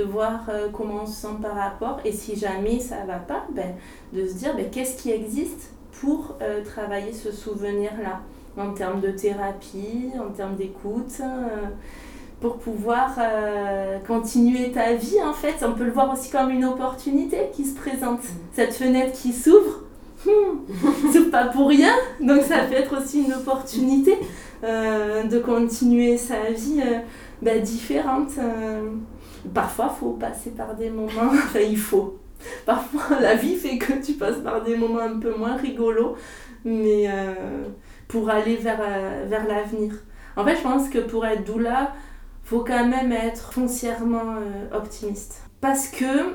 de voir euh, comment on se sent par rapport. Et si jamais ça va pas, ben, de se dire ben, qu'est-ce qui existe pour euh, travailler ce souvenir-là, en termes de thérapie, en termes d'écoute. Euh, pour pouvoir euh, continuer ta vie en fait. On peut le voir aussi comme une opportunité qui se présente. Mm. Cette fenêtre qui s'ouvre, hmm, (laughs) c'est pas pour rien. Donc ça peut être aussi une opportunité euh, de continuer sa vie euh, bah, différente. Euh. parfois, faut passer par des moments, (laughs) enfin il faut. Parfois, (laughs) la vie fait que tu passes par des moments un peu moins rigolos, mais euh, pour aller vers, vers l'avenir. En fait, je pense que pour être doula, faut quand même être foncièrement euh, optimiste. Parce que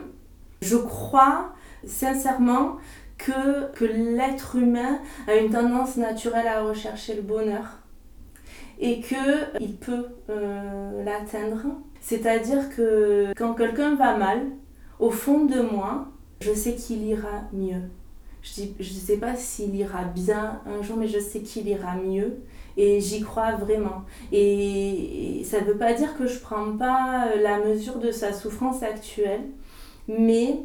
je crois sincèrement que, que l'être humain a une tendance naturelle à rechercher le bonheur et qu'il peut euh, l'atteindre. C'est-à-dire que quand quelqu'un va mal, au fond de moi, je sais qu'il ira mieux. Je ne sais pas s'il ira bien un jour, mais je sais qu'il ira mieux. Et j'y crois vraiment. Et ça ne veut pas dire que je ne prends pas euh, la mesure de sa souffrance actuelle, mais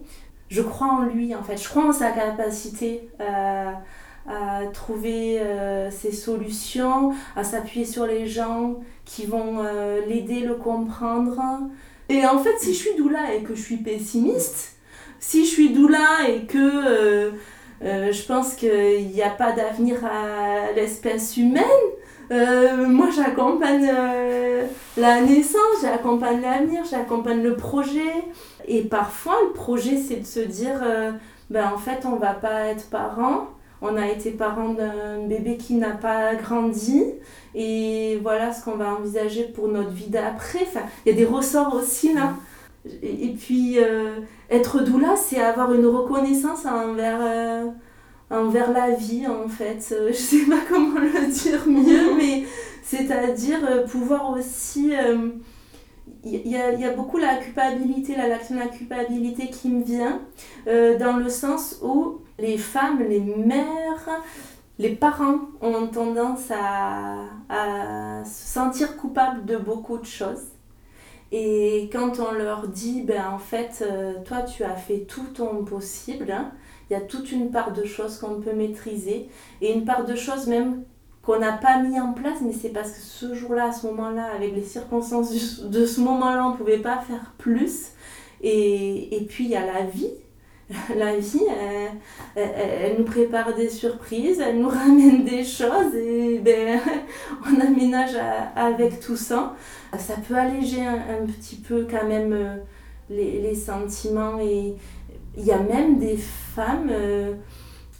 je crois en lui, en fait. Je crois en sa capacité à, à trouver euh, ses solutions, à s'appuyer sur les gens qui vont euh, l'aider, le comprendre. Et en fait, si je suis doula et que je suis pessimiste, si je suis doula et que euh, euh, je pense qu'il n'y a pas d'avenir à l'espèce humaine, moi, j'accompagne la naissance, j'accompagne l'avenir, j'accompagne le projet. Et parfois, le projet, c'est de se dire, ben, en fait, on va pas être parent, on a été parent d'un bébé qui n'a pas grandi et voilà ce qu'on va envisager pour notre vie d'après. Enfin, il y a des ressorts aussi là. Et, puis euh, être doula, c'est avoir une reconnaissance envers, euh, envers la vie en fait. Je sais pas comment le (laughs) dire mieux, (laughs) mais c'est-à-dire pouvoir aussi il y, a, y, a, beaucoup la culpabilité, la, la culpabilité qui me vient, euh, dans le sens où les femmes, les mères, les parents ont tendance à, se sentir coupables de beaucoup de choses. Et quand on leur dit, ben en fait, euh, toi tu as fait tout ton possible, hein, il y a toute une part de choses qu'on peut maîtriser et une part de choses même qu'on n'a pas mis en place, mais c'est parce que ce jour-là, à ce moment-là, avec les circonstances de ce moment-là, on ne pouvait pas faire plus. Et, et puis il y a la vie. (laughs) La vie, elle, nous prépare des surprises, elle nous (laughs) ramène des choses et ben, (laughs) on aménage avec tout ça. Ça peut alléger un, petit peu quand même euh, les, sentiments et il y a même des femmes... Euh,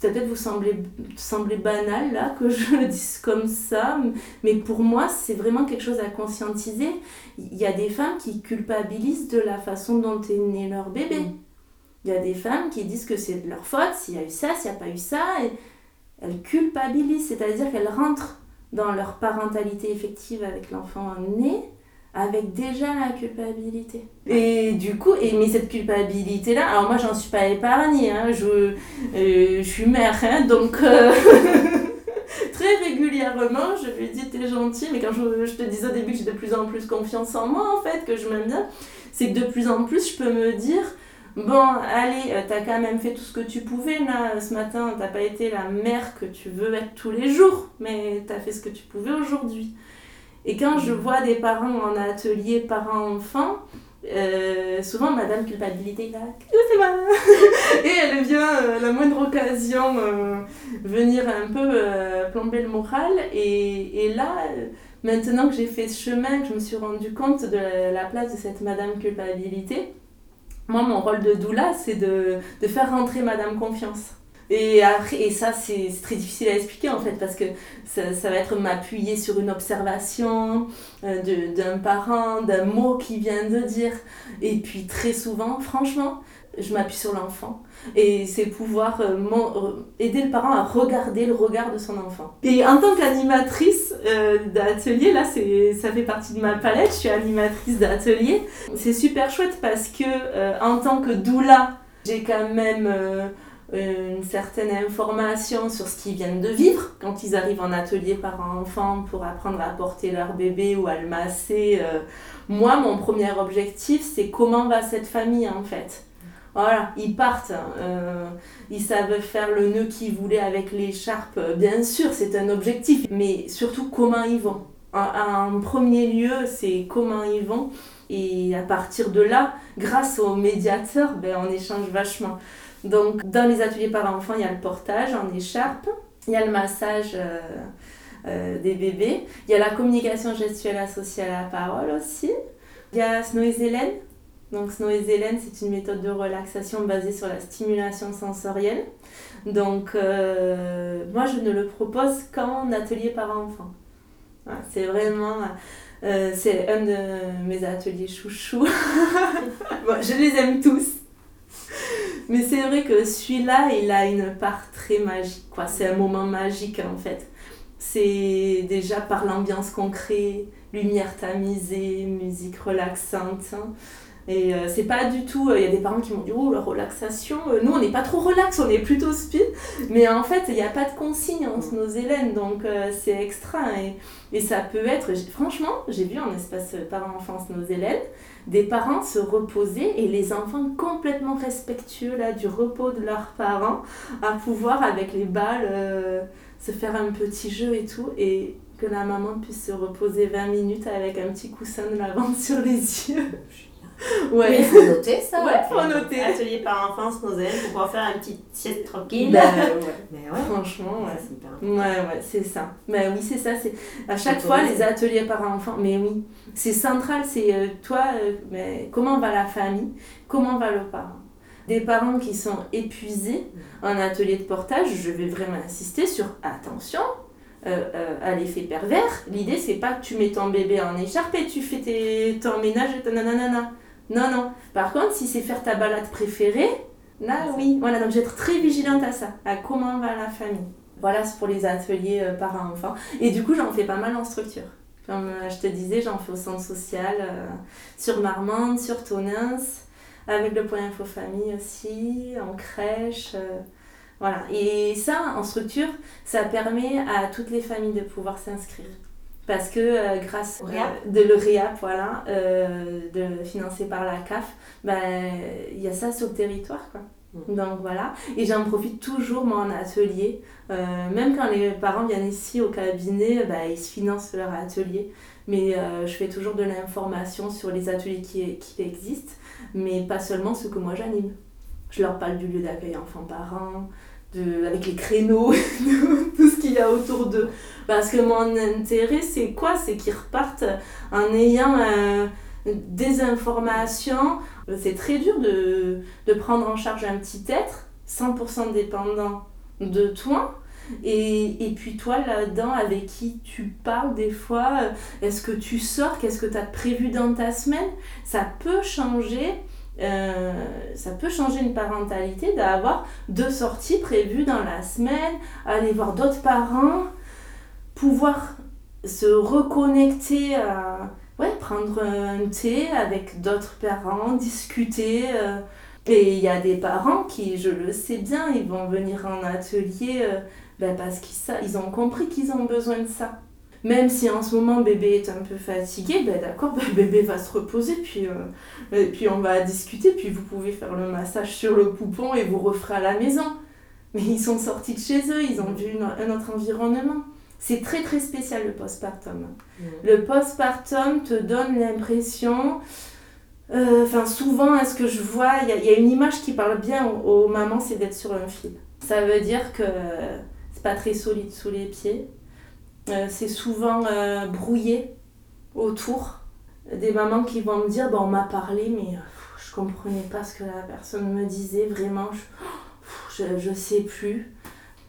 peut-être vous semblez, sembler banal là que je le dise comme ça, mais pour moi c'est vraiment quelque chose à conscientiser. Il y a des femmes qui culpabilisent de la façon dont est né leur bébé. Mm. Il y a des femmes qui disent que c'est de leur faute s'il y a eu ça, s'il n'y a pas eu ça, et elles culpabilisent, c'est-à-dire qu'elles rentrent dans leur parentalité effective avec l'enfant né avec déjà la culpabilité. Et du coup, et, mais cette culpabilité-là, alors moi j'en suis pas épargnée, hein, je, euh, je suis mère, hein, donc euh, (laughs) très régulièrement je lui dis t'es gentil, mais quand je, je, te disais au début que j'ai de plus en plus confiance en moi en fait, que je m'aime bien, c'est que de plus en plus je peux me dire Bon, allez, euh, t'as quand même fait tout ce que tu pouvais là ce matin, t'as pas été la mère que tu veux être tous les jours, mais t'as fait ce que tu pouvais aujourd'hui. Et quand je vois des parents en atelier parents-enfants, euh, souvent madame culpabilité là c'est moi. (laughs) Et elle vient euh, la moindre occasion euh, venir un peu plomber le moral. Et, et là maintenant que j'ai fait ce chemin que je me suis rendu compte de la, place de cette madame culpabilité moi mon rôle de doula c'est de, de faire rentrer madame confiance et, après, et ça, c'est très difficile à expliquer en fait, parce que ça, ça va être m'appuyer sur une observation euh, d'un parent, d'un mot qu'il vient de dire. Et puis très souvent, franchement, je m'appuie sur l'enfant. Et c'est pouvoir euh, euh, aider le parent à regarder le regard de son enfant. Et en tant qu'animatrice d'atelier, là, ça fait partie de ma palette, je suis animatrice d'atelier. C'est super chouette parce que en tant que doula, j'ai quand même une certaine information sur ce qu'ils viennent de vivre quand ils arrivent en atelier par enfant pour apprendre à porter leur bébé ou à le masser. Euh, moi, mon premier objectif, c'est comment va cette famille en fait. Voilà, ils partent, euh, ils savent faire le nœud qu'ils voulaient avec l'écharpe, bien sûr, c'est un objectif, mais surtout comment ils vont. En, en premier lieu, c'est comment ils vont, et à partir de là, grâce aux médiateurs, ben, on échange vachement. Donc, dans les ateliers par enfants, il y a le portage en écharpe, il y a le massage euh, euh, des bébés, il y a la communication gestuelle associée à la parole aussi. Il y a Snow et Hélène. Donc, Snow et Hélène, c'est une méthode de relaxation basée sur la stimulation sensorielle. Donc, euh, moi, je ne le propose qu'en atelier par enfant. c'est vraiment. c'est un de mes ateliers chouchou. (laughs) je les aime tous. Mais c'est vrai que celui-là, il a une part très magique. quoi. C'est un moment magique en fait. C'est déjà par l'ambiance qu'on crée, lumière tamisée, musique relaxante. Hein. Et euh, c'est pas du tout. Il y a des parents qui m'ont dit Oh, la relaxation. Euh, nous, on n'est pas trop relax, on est plutôt speed. Mais en fait, il n'y a pas de consigne en nos Hélène, donc euh, c'est extra. Et, et, ça peut être. Franchement, j'ai vu en espace parents-enfance nos Hélène des parents se reposer et les enfants complètement respectueux là, du repos de leurs parents à pouvoir avec les balles se faire un petit jeu et tout et que la maman puisse se reposer 20 minutes avec un petit coussin de lavande (laughs) sur les yeux. (laughs) Ouais. Mais il faut noter ça. Ouais, faut noter. Atelier par enfance, nos élèves, pour pouvoir faire un petit sieste tranquille. Bah, (laughs) ouais. Mais ouais. Franchement, ouais. Ouais, ouais, c'est ça. Mais oui, c'est ça. C'est à chaque fois les ateliers par enfants. Mais oui, c'est central. C'est euh, toi, euh, mais comment va la famille? Comment va le parent? Des parents qui sont épuisés en atelier de portage, je vais vraiment insister sur attention euh, euh, à l'effet pervers. L'idée, c'est pas que tu mets ton bébé en écharpe et tu fais tes, ton ménage et ton nanana. Non, non. Par contre, si c'est faire ta balade préférée, là, oui. Voilà, donc être très vigilante à ça, à comment va la famille. Voilà, c'est pour les ateliers euh, parents-enfants. Et du coup, j'en fais pas mal en structure. Comme euh, je te disais, j'en fais au centre social, euh, sur Marmande, sur Tonins, avec le point info famille aussi, en crèche. voilà. Et ça, en structure, ça permet à toutes les familles de pouvoir s'inscrire. Parce que euh, grâce Au euh, de le REAP, voilà, euh, de, financé par la CAF, ben, il y a ça sur le territoire. Quoi. Mm. Donc voilà, et j'en profite toujours moi en atelier, Euh, même quand les parents viennent ici au cabinet, bah, ils se financent leur atelier, mais je fais toujours de l'information sur les ateliers qui, qui existent, mais pas seulement ceux que moi j'anime. Je leur parle du lieu d'accueil enfants-parents, de, avec les créneaux, (laughs) tout a autour d'eux. Parce que mon intérêt, c'est quoi? C'est qu'ils repartent en ayant euh, des informations. C'est très dur de, de prendre en charge un petit être 100% dépendant de toi. Et, et puis toi là-dedans, avec qui tu parles des fois, euh, est-ce que tu sors, qu'est-ce que tu as prévu dans ta semaine? Ça peut changer. Euh, ça peut changer une parentalité d'avoir deux sorties prévues dans la semaine, aller voir d'autres parents, pouvoir se reconnecter ouais, prendre un thé avec d'autres parents, discuter. euh, et il y a des parents qui, je le sais bien, ils vont venir en atelier euh, ben parce qu'ils ils ont compris qu'ils ont besoin de ça. Même si en ce moment bébé est un peu fatigué, ben d'accord, ben bébé va se reposer, puis, euh, et puis on va discuter, puis vous pouvez faire le massage sur le poupon et vous referez à la maison. Mais ils sont sortis de chez eux, ils ont vu une- un autre environnement. C'est très très spécial le postpartum. Le postpartum te donne l'impression, euh, enfin souvent, à ce que je vois, il y, a- il y a une image qui parle bien aux, aux mamans, c'est d'être sur un fil. Ça veut dire que c'est pas très solide sous les pieds. Euh, c'est souvent euh, brouillé autour. Des mamans qui vont me dire, bon, on m'a parlé, mais euh, pff, je comprenais pas ce que la personne me disait, vraiment, je, pff, je, sais plus.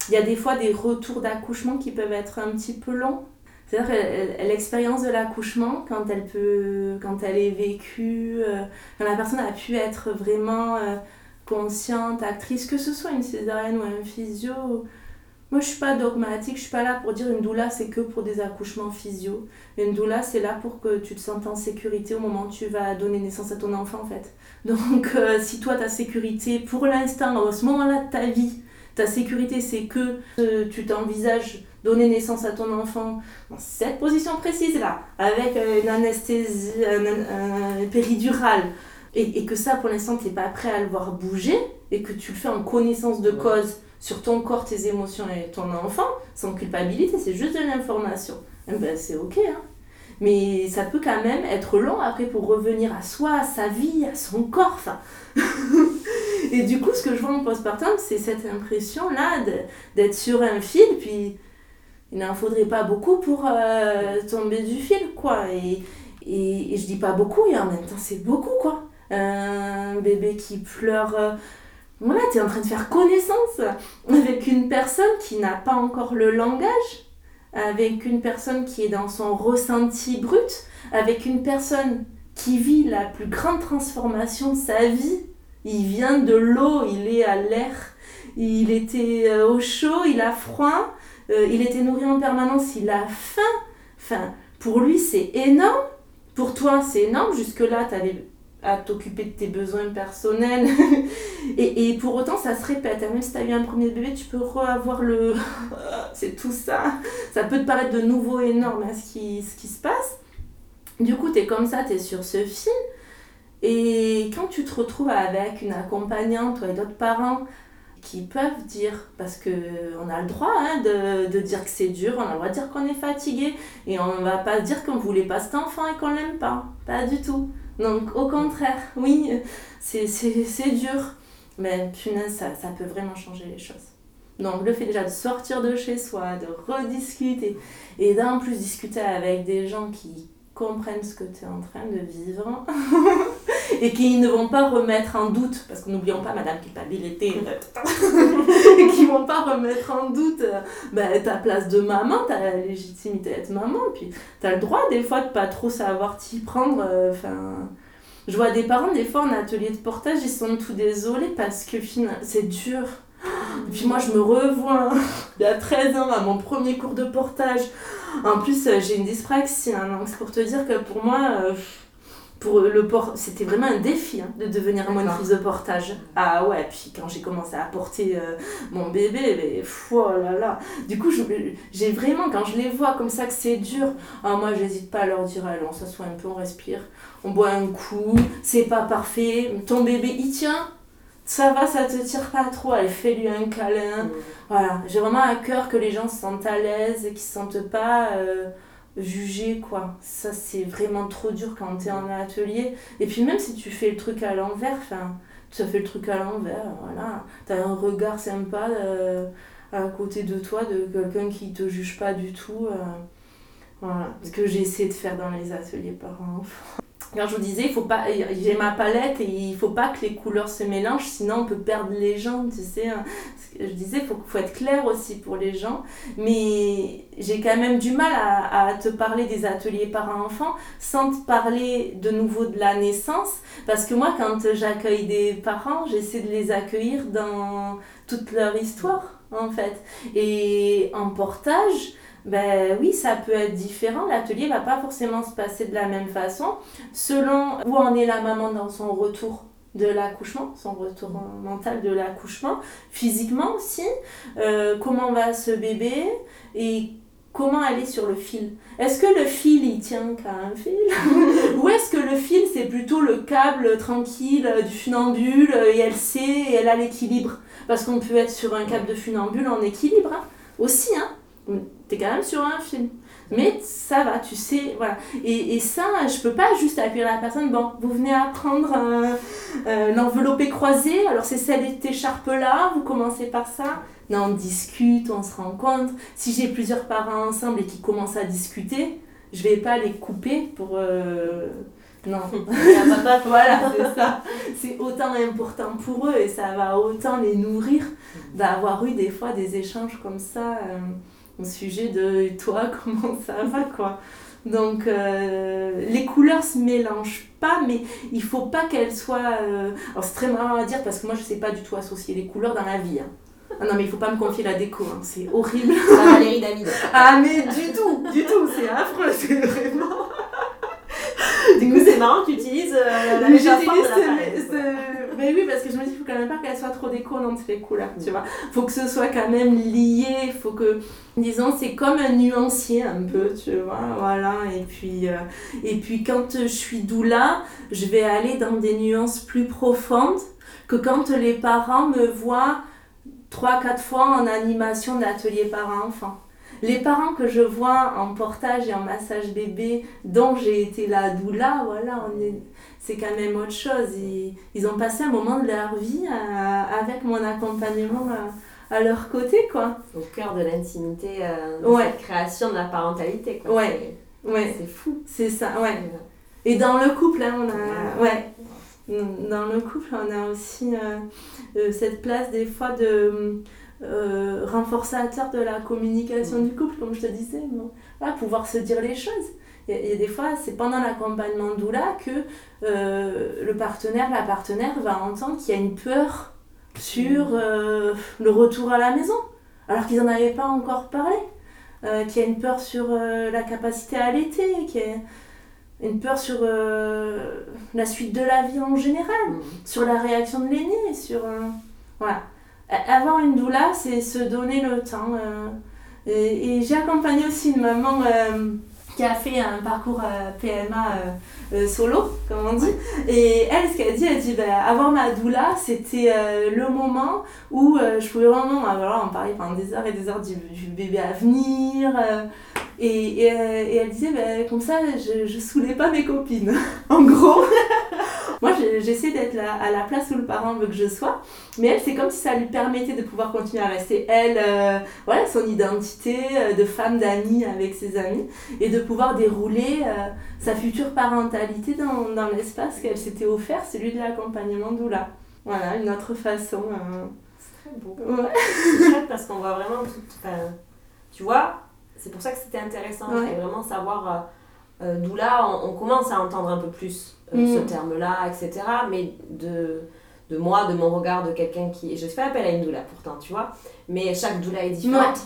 Il y a des fois des retours d'accouchement qui peuvent être un petit peu longs. C'est-à-dire que l'expérience de l'accouchement, quand elle peut, quand elle est vécue, quand la personne a pu être vraiment consciente, actrice, que ce soit une césarienne ou un physio. Moi, je suis pas dogmatique, je suis pas là pour dire une doula c'est que pour des accouchements physio. Une doula c'est là pour que tu te sentes en sécurité au moment où tu vas donner naissance à ton enfant en fait. Donc, euh, si toi ta sécurité pour l'instant, à ce moment-là de ta vie, ta sécurité c'est que euh, tu t'envisages donner naissance à ton enfant dans cette position précise là, avec euh, une anesthésie un, péridurale, et, et que ça pour l'instant tu n'es pas prêt à le voir bouger, et que tu le fais en connaissance de cause sur ton corps, tes émotions et ton enfant, sans culpabilité, c'est juste de l'information. Eh ben, c'est ok, hein. Mais ça peut quand même être long après pour revenir à soi, à sa vie, à son corps. (laughs) Et du coup, ce que je vois en postpartum, c'est cette impression-là d'être sur un fil, puis il n'en faudrait pas beaucoup pour euh, tomber du fil, quoi. Et, et, et je dis pas beaucoup, et en même temps, c'est beaucoup, quoi. Un bébé qui pleure. Voilà, tu es en train de faire connaissance avec une personne qui n'a pas encore le langage, avec une personne qui est dans son ressenti brut, avec une personne qui vit la plus grande transformation de sa vie. Il vient de l'eau, il est à l'air, il était euh, au chaud, il a froid, euh, il était nourri en permanence, il a faim. Enfin, pour lui, c'est énorme. Pour toi, c'est énorme. Jusque-là, tu avais à t'occuper de tes besoins personnels. (laughs) et, et pour autant, ça se répète. Même si tu as eu un premier bébé, tu peux reavoir le. (laughs) c'est tout ça. Ça peut te paraître de nouveau énorme hein, ce, qui, ce qui se passe. Du coup, tu es comme ça, tu es sur ce fil. Et quand tu te retrouves avec une accompagnante ou avec d'autres parents qui peuvent dire, parce qu'on a le droit hein, de, de dire que c'est dur, on a le droit de dire qu'on est fatigué, et on va pas dire qu'on voulait pas cet enfant et qu'on l'aime pas. Pas du tout. Donc au contraire, oui, c'est dur, mais punaise, ça, ça peut vraiment changer les choses. Donc le fait déjà de sortir de chez soi, de rediscuter, et d'en plus discuter avec des gens qui comprennent ce que tu es en train de vivre, (laughs) et qui ne vont pas remettre en doute, parce que n'oublions pas, madame culpabilité, (laughs) et qui vont pas remettre en doute euh, ben, ta place de maman, ta légitimité d'être maman, puis tu as le droit des fois de pas trop savoir t'y prendre. euh, je vois des parents des fois en atelier de portage, ils sont tout désolés parce que c'est dur. Et puis moi, je me revois (laughs) il y a 13 ans à mon premier cours de portage. En plus, euh, j'ai une dyspraxie, hein, donc c'est pour te dire que pour moi, euh, pour le port, c'était vraiment un défi hein, de devenir monitrice de portage. Ah ouais, puis quand j'ai commencé à porter euh, mon bébé, mais pff, oh là là. Du coup, j'ai vraiment, quand je les vois comme ça que c'est dur, ah, moi, j'hésite pas à leur dire, allez, on s'assoit un peu, on respire, on boit un coup, c'est pas parfait, ton bébé, il tient. Ça va, ça te tire pas trop, allez, fais-lui un câlin. Voilà, j'ai vraiment à cœur que les gens se sentent à l'aise et qu'ils se sentent pas euh, jugés, quoi. Ça, c'est vraiment trop dur quand t'es en atelier. Et puis même si tu fais le truc à l'envers, enfin, tu as fait le truc à l'envers, voilà. T'as un regard sympa euh, à côté de toi de quelqu'un qui te juge pas du tout. euh, voilà, ce que j'ai essayé de faire dans les ateliers parents-enfants. Quand je vous disais, il faut pas, j'ai ma palette et il faut pas que les couleurs se mélangent, sinon on peut perdre les gens, tu sais. hein. Je disais, faut, être clair aussi pour les gens, mais j'ai quand même du mal à te parler des ateliers parents-enfants sans te parler de nouveau de la naissance, parce que moi, quand j'accueille des parents, j'essaie de les accueillir dans toute leur histoire, en fait. Et en portage, ben oui, ça peut être différent. L'atelier va pas forcément se passer de la même façon selon où en est la maman dans son retour de l'accouchement, son retour mental de l'accouchement, physiquement aussi, euh, comment va ce bébé et comment elle est sur le fil. Est-ce que le fil il tient qu'à un fil? (laughs) Ou est-ce que le fil c'est plutôt le câble tranquille euh, du funambule et elle sait et elle a l'équilibre? Parce qu'on peut être sur un câble de funambule en équilibre hein, aussi, hein t'es quand même sur un film. Mais ça va, tu sais, voilà. Et, et ça, je peux pas juste appuyer la personne, bon, vous venez apprendre euh, euh, l'enveloppé croisé, alors c'est cette écharpe-là, vous commencez par ça. Non, on discute, on se rencontre. Si j'ai plusieurs parents ensemble et qui commencent à discuter, je vais pas les couper pour... euh, Non. (laughs) (laughs) voilà, c'est ça. C'est autant important pour eux et ça va autant les nourrir d'avoir eu des fois des échanges comme ça au sujet de toi, comment ça va, quoi? Donc euh, les couleurs se mélangent pas, mais il faut pas qu'elles soient. euh, Alors c'est très marrant à dire parce que moi je sais pas du tout associer les couleurs dans la vie. hein. Ah non mais il faut pas me confier la déco, hein, c'est horrible. (laughs) Valérie David. Ah mais du tout, du tout, c'est affreux, c'est vraiment. Du coup, c'est marrant que tu utilises euh, la métaphore de la Mais oui, parce que je me dis, il faut quand même pas qu'elle soit trop déconnante, les couleurs, tu vois. faut que ce soit quand même lié, faut que, disons, c'est comme un nuancier un peu, tu vois, voilà. Et puis, euh, et puis quand je suis doula, je vais aller dans des nuances plus profondes que quand les parents me voient trois, quatre fois en animation d'atelier parents-enfants. Les parents que je vois en portage et en massage bébé, dont j'ai été la doula, voilà, on est, c'est quand même autre chose. Ils, ils ont passé un moment de leur vie à- avec mon accompagnement à, à leur côté, quoi. Au cœur de l'intimité euh, de Ouais. cette création de la parentalité. Quoi. Ouais. C'est- Ouais, C'est fou. c'est ça, ouais. Et dans le couple, hein, on a. Ouais. Dans le couple, on a aussi euh, euh, cette place des fois de euh, renforçateur de la communication du couple, comme je te disais. Bon, voilà, pouvoir se dire les choses. Il y a- des fois, c'est pendant l'accompagnement doula que euh, le partenaire, la partenaire va entendre qu'il y a une peur sur euh, le retour à la maison, alors qu'ils n'en avaient pas encore parlé. Euh, qu'il y a une peur sur la capacité à allaiter, qu'il y a une peur sur la suite de la vie en général, Mm. sur la réaction de l'aîné, sur... voilà. Avoir une doula, c'est se donner le temps. et et j'ai accompagné aussi une maman qui a fait un parcours euh, PMA euh, euh, solo, comme on dit. Et elle, ce qu'elle dit, elle dit, bah, avoir ma doula, c'était le moment où je pouvais vraiment, euh, voilà, en parler des heures et des heures du, bébé à venir. Et, et, elle- et elle disait, bah, comme ça, je, je saoulais pas mes copines. (laughs) en gros, moi, je- j'essaie d'être là, à la place où le parent veut que je sois. Mais elle, c'est comme si ça lui permettait de pouvoir continuer à rester elle, euh, voilà, son identité euh, de femme, d'amie avec ses amis, et de pouvoir dérouler euh, sa future parentalité dans, dans l'espace qu'elle s'était offert, celui de l'accompagnement doula. Voilà, une autre façon. euh, C'est très beau. ouais. (laughs) Parce qu'on voit vraiment tout. enfin, tu vois, c'est pour ça que c'était intéressant. Ouais. Vraiment savoir euh, d'où là, on, on commence à entendre un peu plus euh, Mm. ce terme-là, etc. Mais de, de moi, de mon regard, de quelqu'un qui. Je fais appel à une doula pourtant, tu vois. Mais chaque doula est différente.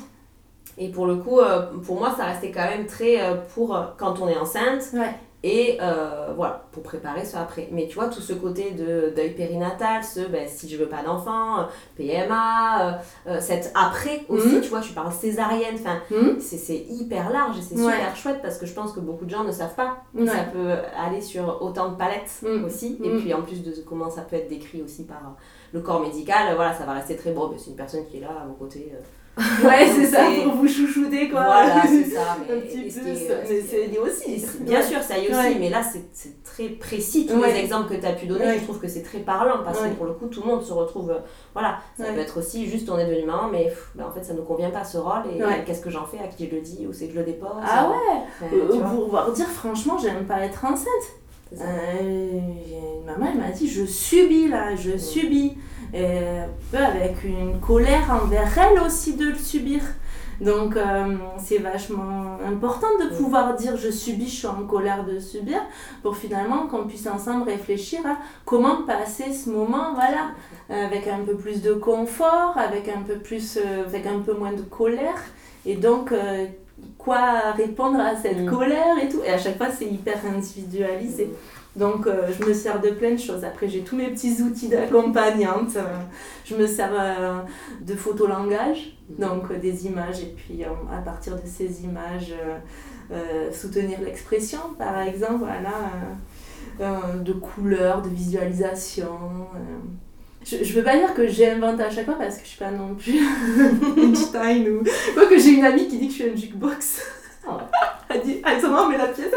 Et pour le coup, euh, pour moi, ça restait quand même très euh, pour quand on est enceinte Ouais. Et euh, voilà, pour préparer ça après. Mais tu vois, tout ce côté de deuil périnatal, ce ben, si je veux pas d'enfant, euh, PMA, euh, euh, cette après aussi, Mhm. tu vois, tu parles césarienne, enfin, Hmm c'est c'est hyper large et c'est Ouais. super chouette parce que je pense que beaucoup de gens ne savent pas que Ouais. ça peut aller sur autant de palettes Mhm. aussi. Et Mhm. puis en plus de comment ça peut être décrit aussi par euh, le corps médical, voilà, ça va rester très beau. Ben, c'est une personne qui est là à mon côté. euh, Ouais, (laughs) c'est ça, pour vous chouchouter, quoi. Voilà, c'est ça. (laughs) Mais, Un petit ce mais c'est lié aussi. Bien sûr, ça y est aussi, mais là c'est très précis tous les exemples que tu as pu donner. Je trouve que c'est très parlant parce que pour le coup, tout le monde se retrouve. euh, Voilà, ça peut être aussi juste on est devenu maman, mais ben, en fait ça ne nous convient pas ce rôle et qu'est-ce que j'en fais, à qui je le dis, où c'est que je le dépose. Ah ouais Euh, Pour dire, franchement, j'aime pas être enceinte. Euh, maman, elle m'a dit, je subis là, je subis. Peu avec une colère envers elle aussi de le subir. Donc euh, c'est vachement important de Mm. pouvoir dire je subis, je suis en colère de subir, pour finalement qu'on puisse ensemble réfléchir à comment passer ce moment, voilà, avec un peu plus de confort, avec un peu plus, euh, avec un peu moins de colère, et donc euh, quoi répondre à cette Mm. colère et tout. Et à chaque fois c'est hyper individualisé. Donc euh, je me sers de plein de choses. Après j'ai tous mes petits outils d'accompagnante. Euh, je me sers euh, de photolangage, donc euh, des images et puis à partir de ces images soutenir l'expression par exemple, voilà, de couleurs, de visualisation. Je, je veux pas dire que j'invente à chaque fois parce que je suis pas non plus (laughs) Einstein ou quoi que j'ai une amie qui dit que je suis un jukebox. Ouais. Elle dit, ah, ça va, mais la pièce.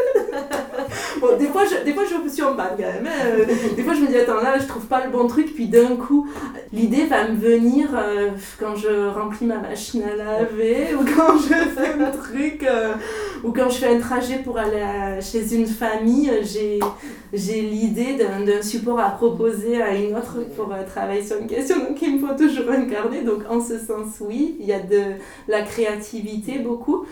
Bon, des fois, je, des fois, je suis en quand même. hein. Euh, Des fois, je me dis, attends, là, je trouve pas le bon truc. Puis d'un coup, l'idée va me venir euh, quand je remplis ma machine à laver ou quand je fais un truc euh, ou quand je fais un trajet pour aller à- chez une famille. J'ai, j'ai l'idée d'un, d'un support à proposer à une autre pour euh, travailler sur une question. Donc, il me faut toujours un carnet. Donc, en ce sens, oui, il y a de la créativité beaucoup.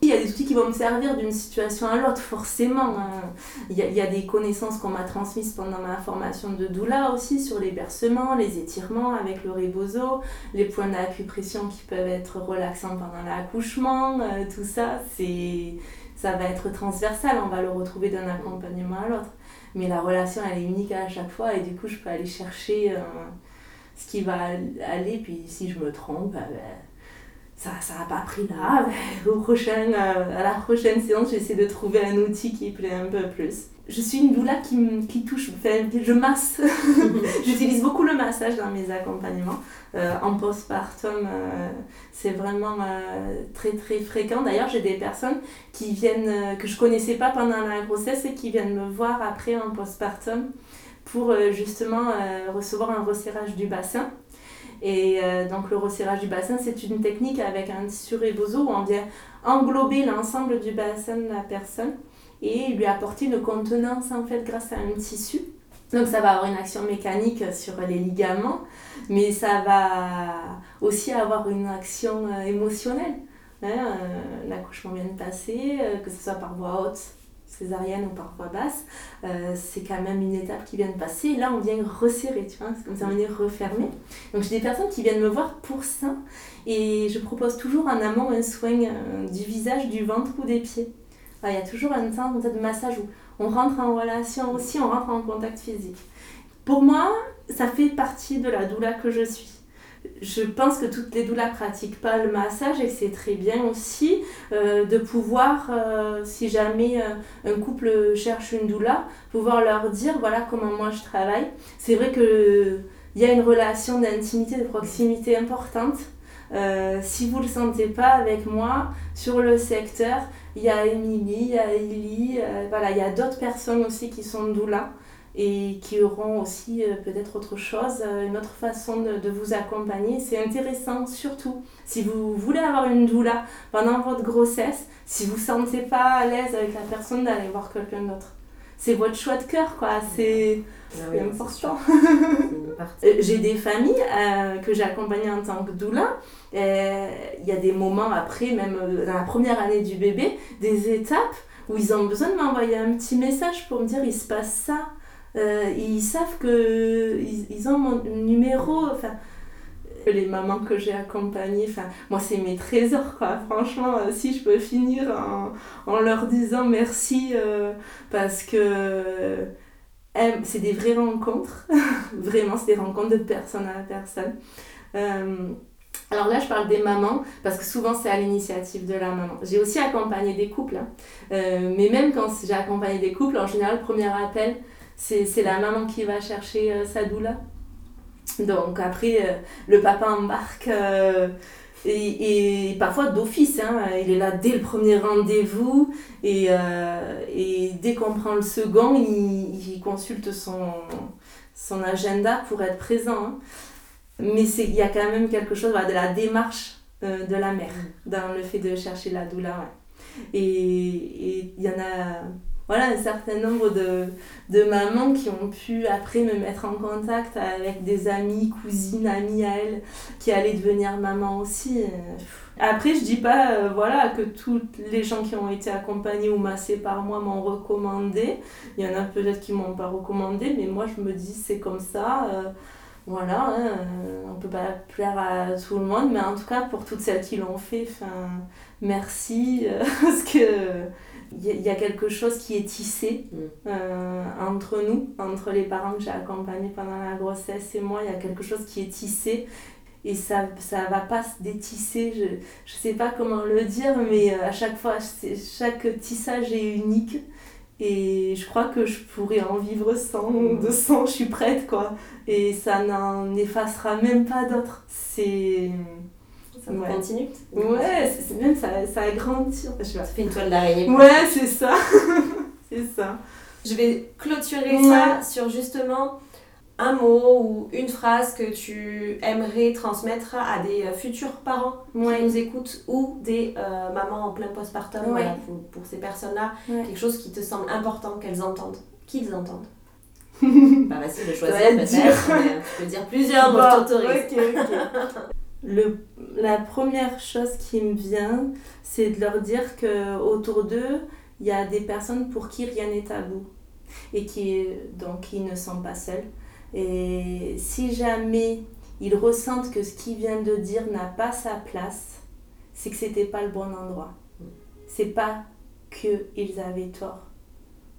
Il y a des outils qui vont me servir d'une situation à l'autre, forcément. hein. Il y, a, des connaissances qu'on m'a transmises pendant ma formation de doula aussi sur les bercements, les étirements avec le rebozo, les points d'acupression qui peuvent être relaxants pendant l'accouchement, euh, tout ça, c'est ça va être transversal, on va le retrouver d'un accompagnement à l'autre. Mais la relation, elle est unique à chaque fois et du coup, je peux aller chercher euh, ce qui va aller, puis si je me trompe, euh, ça ça n'a pas pris là. (laughs) Au prochain, euh, à la prochaine séance, j'essaie de trouver un outil qui plaît un peu plus. Je suis une doula qui, qui touche, je masse. (laughs) J'utilise beaucoup le massage dans mes accompagnements. Euh, en postpartum, euh, c'est vraiment très très fréquent. D'ailleurs, j'ai des personnes qui viennent, que je connaissais pas pendant la grossesse et qui viennent me voir après en postpartum pour justement recevoir un resserrage du bassin. Et euh, donc le resserrage du bassin, c'est une technique avec un tissu rebozo où on vient englober l'ensemble du bassin de la personne et lui apporter une contenance en fait grâce à un tissu. Donc ça va avoir une action mécanique sur les ligaments, mais ça va aussi avoir une action euh, émotionnelle. Hein, euh, L'accouchement vient de passer, euh, que ce soit par voie haute, césarienne ou par voie basse, euh, c'est quand même une étape qui vient de passer. Là, on vient resserrer, tu vois, c'est comme ça, on vient refermer. Donc j'ai des personnes qui viennent me voir pour ça, et je propose toujours en amont un soin euh, du visage, du ventre ou des pieds. Il y a toujours un temps de massage où on rentre en relation aussi, on rentre en contact physique. Pour moi, ça fait partie de la doula que je suis. Je pense que toutes les doulas pratiquent pas le massage et c'est très bien aussi euh, de pouvoir, euh, si jamais euh, un couple cherche une doula, pouvoir leur dire voilà comment moi je travaille. C'est vrai que il y a une relation d'intimité, de proximité importante. Si vous le sentez pas avec moi sur le secteur, il y a Émilie, il y a Ellie, voilà, il y a d'autres personnes aussi qui sont doula et qui auront aussi euh, peut-être autre chose, euh, une autre façon de, de vous accompagner. C'est intéressant, surtout si vous voulez avoir une doula pendant votre grossesse, si vous ne sentez pas à l'aise avec la personne, d'aller voir quelqu'un d'autre. C'est votre choix de cœur, quoi. C'est Ah oui, important. (laughs) Euh, J'ai des familles euh, que j'ai accompagnées en tant que doula. Il y a des moments après, même dans la première année du bébé, des étapes où ils ont besoin de m'envoyer un petit message pour me dire il se passe ça. Euh, ils savent que ils, ont mon numéro. Enfin, les mamans que j'ai accompagnées, enfin, moi c'est mes trésors. Franchement, euh, si je peux finir en, leur disant merci euh, parce que c'est des vraies rencontres. (laughs) Vraiment, c'est des rencontres de personne à personne. Alors là, je parle des mamans, parce que souvent c'est à l'initiative de la maman. J'ai aussi accompagné des couples, hein. Mais même quand j'ai accompagné des couples, en général, le premier appel, c'est c'est la maman qui va chercher euh, sa doula. Donc après, euh, le papa embarque, euh, et, et parfois d'office, hein, il est là dès le premier rendez-vous, et, et dès qu'on prend le second, il, il consulte son, son agenda pour être présent. hein. Mais c'est- il y a quand même quelque chose voilà, de la démarche de la mère dans le fait de chercher la doula. ouais. Et et il y en a voilà, un certain nombre de, de mamans qui ont pu après me mettre en contact avec des amis, cousines, amies à elles, qui allaient devenir maman aussi. euh, Après, je dis pas euh, voilà, que toutes les gens qui ont été accompagnés ou massés par moi m'ont recommandé. Il y en a peut-être qui m'ont pas recommandé, mais moi je me dis c'est comme ça. euh, voilà, hein, on peut pas plaire à tout le monde, mais en tout cas pour toutes celles qui l'ont fait, merci, (laughs) parce que il y, a- quelque chose qui est tissé Mm. euh, entre nous, entre les parents que j'ai accompagnés pendant la grossesse et moi, il y a quelque chose qui est tissé et ça ça va pas se détisser, je, je sais pas comment le dire, mais euh, à chaque fois, chaque tissage est unique. Et je crois que je pourrais en vivre sans, de sans, je suis prête quoi. Et ça n'en effacera même pas d'autres. C'est. Ça Ouais. continue Ouais, c'est même ça, ça agrandit. Je sais Ça pas. fait une toile d'araignée. Ouais, c'est ça. (laughs) c'est ça. Je vais clôturer Ouais. ça sur justement un mot ou une phrase que tu aimerais transmettre à des euh, futurs parents Ouais. qui nous écoutent ou des euh, mamans en plein postpartum Ouais. voilà, pour, pour ces personnes-là. Ouais. Quelque chose qui te semble important qu'elles entendent. Qu'ils entendent. (laughs) Pas facile de Ça choisir peut-être, euh, tu peux dire plusieurs, moi je Bon, t'autorise. ok, ok. (laughs) Le, la première chose qui me vient, c'est de leur dire que autour d'eux, il y a des personnes pour qui rien n'est tabou et qui donc ils ne sont pas seuls. Et si jamais ils ressentent que ce qu'ils viennent de dire n'a pas sa place, c'est que c'était pas le bon endroit. C'est pas que ils avaient tort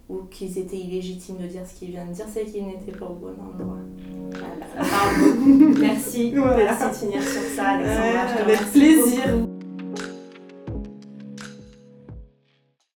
ou qu'ils étaient illégitimes de dire ce qu'ils viennent de dire, c'est qu'ils n'étaient pas au bon endroit. Voilà. Ça parle beaucoup. (laughs) Merci. Voilà. Merci de finir sur ça, Alexandra. Te avec plaisir. beaucoup.